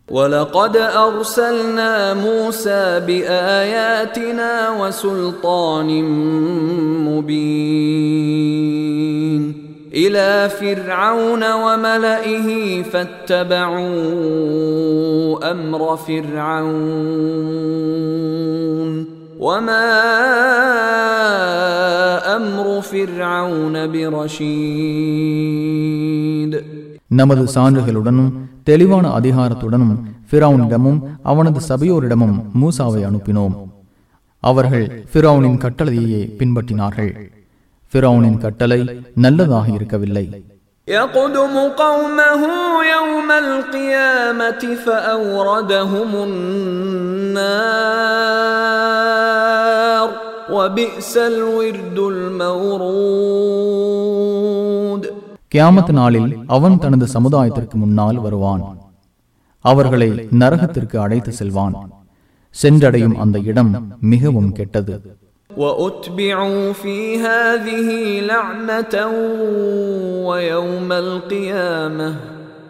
ولقد أرسلنا موسى بآياتنا وسلطان مبين إلى فرعون وملئه فاتبعوا أمر فرعون நமது சான்றுகளுடனும் தெளிவான அதிகாரத்துடனும் ஃபிரௌனிடமும் அவனது சபையோரிடமும் மூசாவை அனுப்பினோம். அவர்கள் ஃபிரௌனின் கட்டளையே பின்பற்றினார்கள். ஃபிரௌனின் கட்டளை நல்லதாக இருக்கவில்லை. يقدم قومه يوم القيامة فأوردهم النار وبئس الورد المورود கியாமத் நாளில் அவன் தனது சமுதாயத்திற்கு முன்னால் வருவான் அவர்களை நரகத்திற்கு அழைத்து செல்வான் சென்றடையும் அந்த இடம் மிகவும் கெட்டது واتبعوا في هذه لعنه ويوم القيامه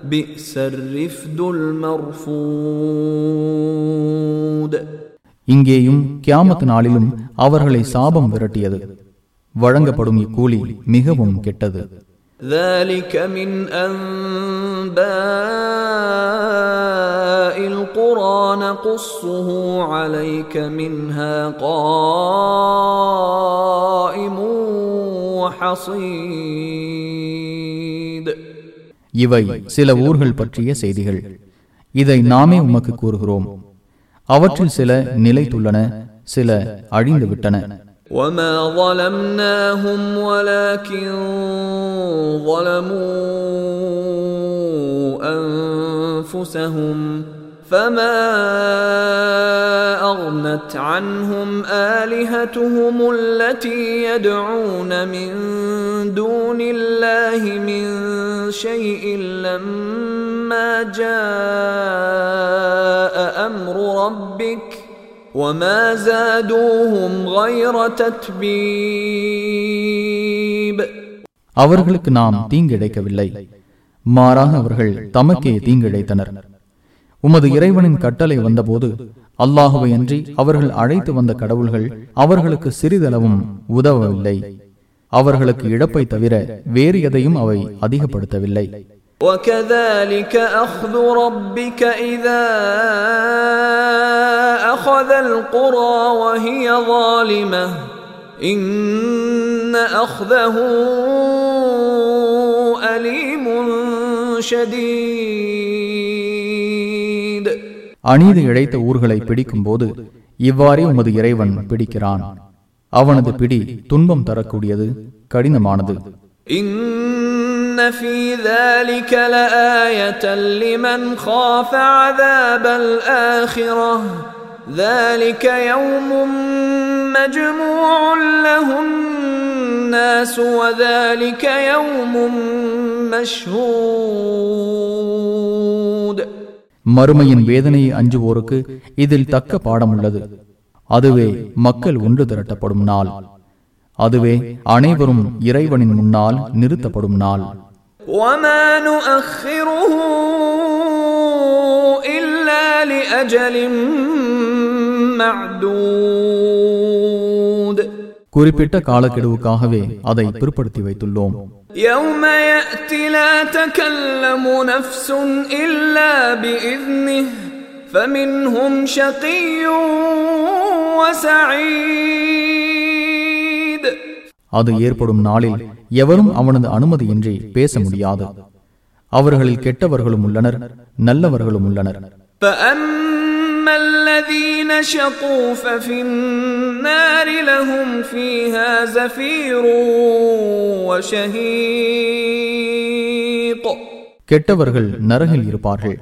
بئس الرفد المرفود இங்கேயும் கியாமத் நாளிலும் அவர்களை சாபம் விரட்டியது வழங்கப்படும் இக்கூலி மிகவும் கெட்டது ذلك من انباء القرى نقصه عليك منها قائم وحصيد இவை சில ஊர்கள் பற்றிய செய்திகள் இதை நாமே உமக்கு கூறுகிறோம் அவற்றில் சில நிலைத்துள்ளன சில அழிந்து விட்டன وما ظلمناهم ولكن ظلموا انفسهم فما اغنت عنهم الهتهم التي يدعون من دون الله من شيء لما جاء امر ربك وما زادوهم غير تتبيب அவர்களுக்கு நாம் தீங்கிழைக்கவில்லை மாறாக அவர்கள் தமக்கே தீங்கிழைத்தனர் உமது இறைவனின் கட்டளை வந்தபோது அல்லாஹுவை அன்றி அவர்கள் அழைத்து வந்த கடவுள்கள் அவர்களுக்கு சிறிதளவும் உதவவில்லை அவர்களுக்கு இழப்பை தவிர வேறு எதையும் அவை அதிகப்படுத்தவில்லை وكذلك اخذ ربك اذا اخذ القرى وهي ظالمه ان اخذه اليم شديد அநீதி இழைத்த ஊர்களை பிடிக்கும் போது இவ்வாறே உமது இறைவன் பிடிக்கிறான் அவனது பிடி துன்பம் தரக்கூடியது கடினமானது إن في ذلك لآية لمن خاف عذاب الآخرة ذلك يوم مجموع له الناس وذلك يوم مشهود மறுமையின் வேதனையை அஞ்சுவோருக்கு இதில் தக்க பாடம் உள்ளது அதுவே மக்கள் ஒன்று திரட்டப்படும் நாள் அதுவே அனைவரும் இறைவனின் முன்னால் நிறுத்தப்படும் நாள் وما نؤخره إلا لأجل معدود குறிப்பிட்ட காலக்கெடுவுக்காகவே அதை பிற்படுத்தி வைத்துள்ளோம் يوم يأتي لا تكلم نفس إلا بإذنه فمنهم شقي وسعيد அது ஏற்படும் நாளில் எவரும் அவனது அனுமதியின்றி பேச முடியாது அவர்களில் கெட்டவர்களும் உள்ளனர் நல்லவர்களும் உள்ளனர் فأما الذين شقوا ففي النار لهم فيها زفير وشهيق கெட்டவர்கள் நரகில் இருப்பார்கள்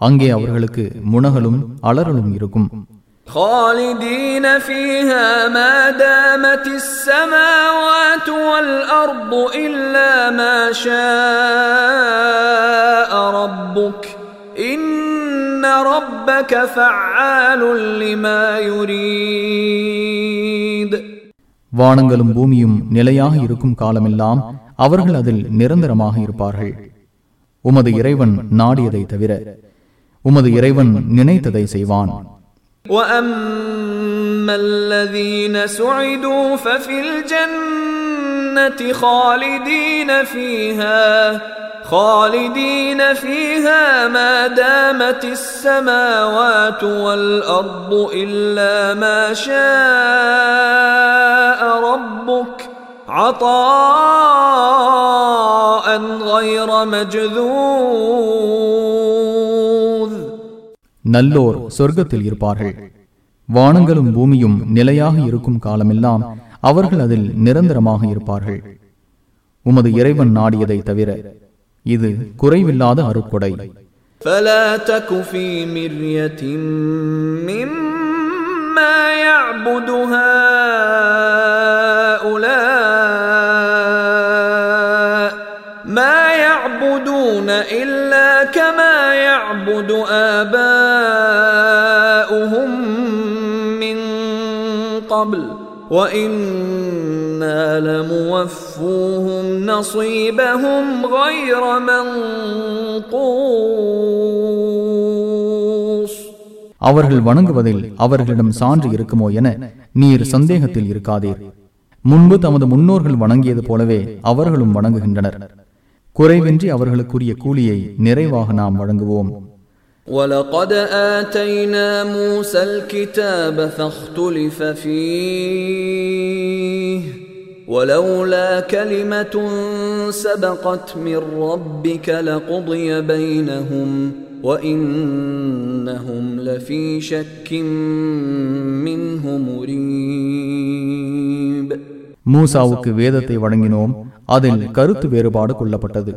அங்கே அவர்களுக்கு முனகலும் அலறலும் இருக்கும் خالدين فيها ما دامت السماوات والأرض إلا ما شاء ربك إن ربك فعال لما يريد வானங்களும் பூமியும் நிலையாக இருக்கும் காலமெல்லாம் அவர்கள் அதில் நிரந்தரமாக இருப்பார்கள் உமது இறைவன் நாடியதை தவிர உமது இறைவன் நினைத்ததை செய்வான் واما الذين سعدوا ففي الجنه خالدين فيها خالدين فيها ما دامت السماوات والارض الا ما شاء ربك عطاء غير مجذوذ நல்லோர் சொர்க்கத்தில் இருப்பார்கள் வானங்களும் பூமியும் நிலையாக இருக்கும் காலமெல்லாம் அவர்கள் அதில் நிரந்தரமாக இருப்பார்கள் உமது இறைவன் நாடியதை தவிர இது குறைவில்லாத அருட்கொடை فلا تك في مرية مما يعبد هؤلاء ما يعبدون إلا كما يعبد آباؤهم قبل وإنا لموفوهم نصيبهم غير منقوص அவர்கள் வணங்குவதில் அவர்களிடம் சான்று இருக்குமோ என நீர் சந்தேகத்தில் இருக்காதீர் முன்பு தமது முன்னோர்கள் வணங்கியது போலவே அவர்களும் வணங்குகின்றனர் குறைவின்றி அவர்களுக்குரிய கூலியை நிறைவாக நாம் வழங்குவோம் ولقد آتينا موسى الكتاب فاختلف فيه ولولا كلمة سبقت من ربك لقضي بينهم وإنهم لفي شك منه مريب மூசாவுக்கு வேதத்தை வழங்கினோம் அதில் கருத்து வேறுபாடு கொள்ளப்பட்டது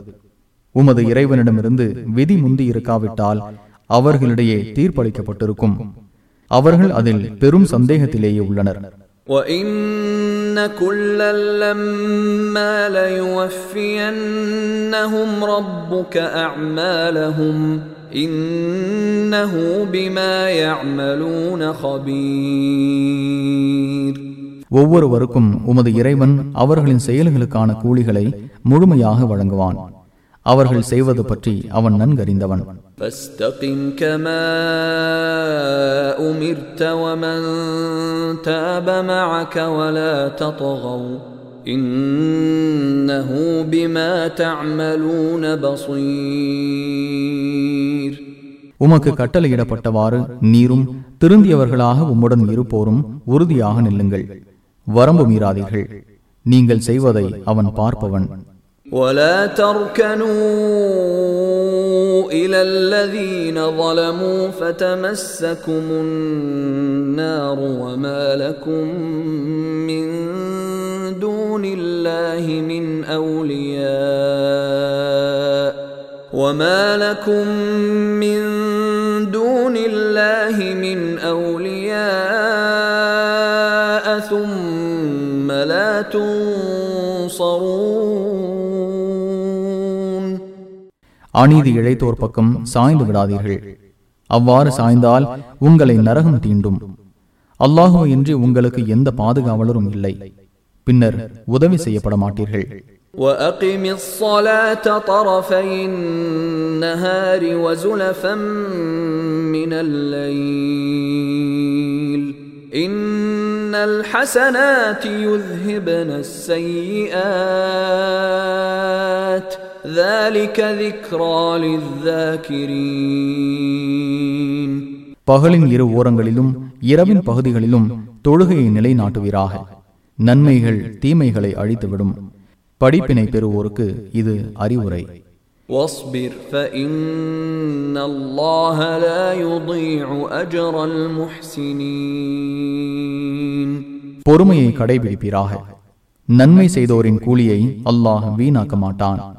உமது இறைவனிடமிருந்து விதி முந்தி இருக்காவிட்டால் அவர்களிடையே தீர்ப்பளிக்கப்பட்டிருக்கும். அவர்கள் அதில் பெரும் சந்தேகத்திலேயே உள்ளனர். ஒவ்வொருவருக்கும் உமது இறைவன் அவர்களின் செயல்களுக்கான கூலிகளை முழுமையாக வழங்குவான். அவர்கள் செய்வது பற்றி அவன் நன்கறிந்தவன். فاستقم كما أمرت ومن تاب معك ولا تطغوا إنه بما تعملون بصير உமக்கு கட்டளையிடப்பட்டவாறு நீரும் திருந்தியவர்களாக உம்முடன் இருப்போரும் உறுதியாக நில்லுங்கள் வரம்பு மீறாதீர்கள் நீங்கள் செய்வதை அவன் பார்ப்பவன் ولا تركنوا إلى الذين ظلموا فتمسكم النار وما لكم من دون الله من أولياء وما لكم من دون الله من أولياء ثم لا تنصرون அநீதி இழைத்தோர் பக்கம் சாய்ந்து விடாதீர்கள் அவ்வாறு சாய்ந்தால் உங்களை நரகம் தீண்டும் அல்லாஹோ இன்றி உங்களுக்கு எந்த பாதுகாவலரும் இல்லை பின்னர் உதவி செய்யப்பட மாட்டீர்கள் وأقم الصلاة طرفي النهار وزلفا من الليل إن الحسنات يذهبن السيئات ذلك ذكرى للذاكرين பகலின் இரு ஓரங்களிலும் இரவின் பகுதிகளிலும் தொழுகையை நிலைநாட்டுவீராக. நன்மைகள் தீமைகளை அழித்துவிடும். படிப்பினை பெறுவோருக்கு இது அறிவுரை. பொறுமையை கடைபிடிப்பீராக. நன்மை செய்தோரின் கூலியை அல்லாஹ் வீணாக்க மாட்டான்.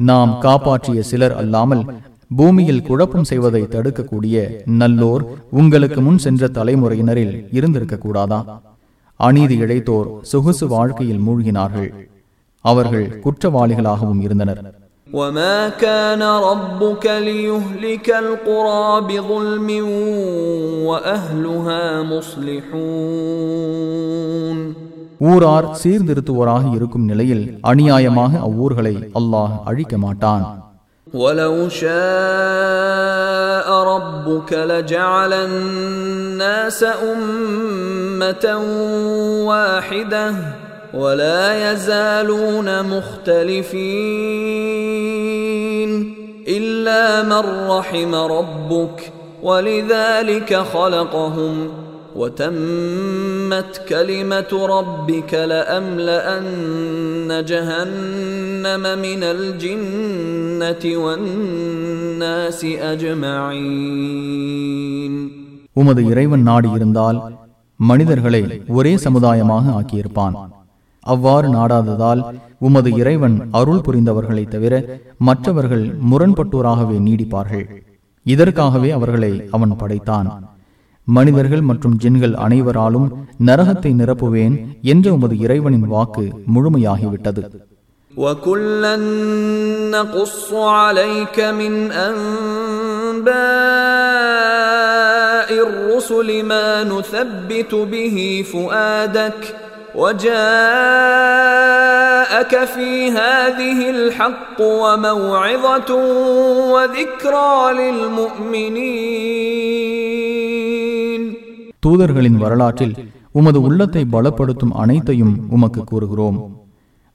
நாம் காப்பாற்றிய சிலர் அல்லாமல் பூமியில் குழப்பம் செய்வதை தடுக்கக்கூடிய நல்லோர் உங்களுக்கு முன் சென்ற தலைமுறையினரில் இருந்திருக்க கூடாதா அநீதி இழைத்தோர் சொகுசு வாழ்க்கையில் மூழ்கினார்கள் அவர்கள் குற்றவாளிகளாகவும் இருந்தனர் وما كان ربك ليهلك القرى بظلم واهلها مصلحون ஊரார் சீர்திருத்துவோராக இருக்கும் நிலையில் அநியாயமாக அவ்வூர்களை அல்லாஹ் அழிக்க மாட்டான் ولو شاء ربك لجعل الناس امه واحده ولا يزالون مختلفين الا من رحم ربك ولذلك خلقهم وتمت كلمه ربك لاملان جهنم من الجنه والناس اجمعين உமது இறைவன் நாடி இருந்தால் மனிதர்களை ஒரே சமுதாயமாக ஆக்கியிருப்பான் அவ்வாறு நாடாததால் உமது இறைவன் அருள் புரிந்தவர்களை தவிர மற்றவர்கள் முரண்பட்டோராகவே நீடிப்பார்கள் இதற்காகவே அவர்களை அவன் படைத்தான் மனிதர்கள் மற்றும் ஜின்கள் அனைவராலும் நரகத்தை நிரப்புவேன் என்ற உமது இறைவனின் வாக்கு முழுமையாகிவிட்டது وكلا نقص عليك من انباء الرسل ما نثبت به فؤادك وجاءك في هذه الحق وموعظه وذكرى للمؤمنين தூதர்களின் வரலாற்றில் உமது உள்ளத்தை பலப்படுத்தும் அனைத்தையும் உமக்கு கூறுகிறோம்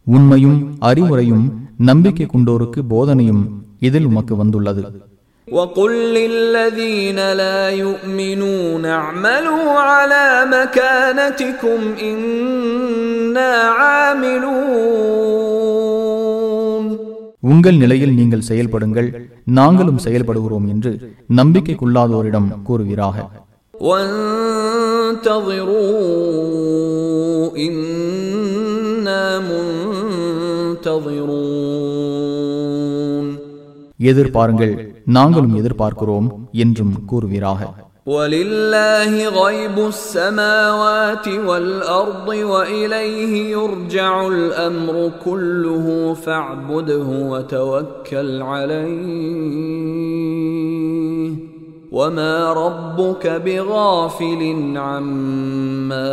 உண்மையும் அறிவுரையும் நம்பிக்கை கொண்டோருக்கு போதனையும் இதில் உமக்கு வந்துள்ளது وقل للذين لا يؤمنون اعملوا على مكانتكم انا عاملون உங்கள் நிலையில் நீங்கள் செயல்படுங்கள் நாங்களும் செயல்படுகிறோம் என்று நம்பிக்கைக்குள்ளாதோரிடம் கூறுவீராக وانتظروا انا منتظرون எதிர்பாருங்கள் நாங்களும் எதிர்பார்க்கிறோம் என்றும் கூறுவீராக ولله غيب السماوات والارض واليه يرجع الامر كله فاعبده وتوكل عليه وما ربك بغافل عما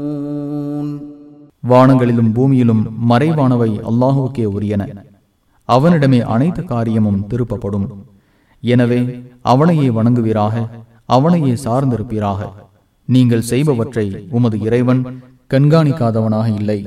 تعملون வானங்களிலும் பூமியிலும் மறைவானவை அல்லாஹுக்கே உரியன அவனிடமே அனைத்து காரியமும் திருப்பப்படும் எனவே அவனையே வணங்குவீராக அவனையே சார்ந்திருப்பீராக நீங்கள் செய்பவற்றை உமது இறைவன் கண்காணிக்காதவனாக இல்லை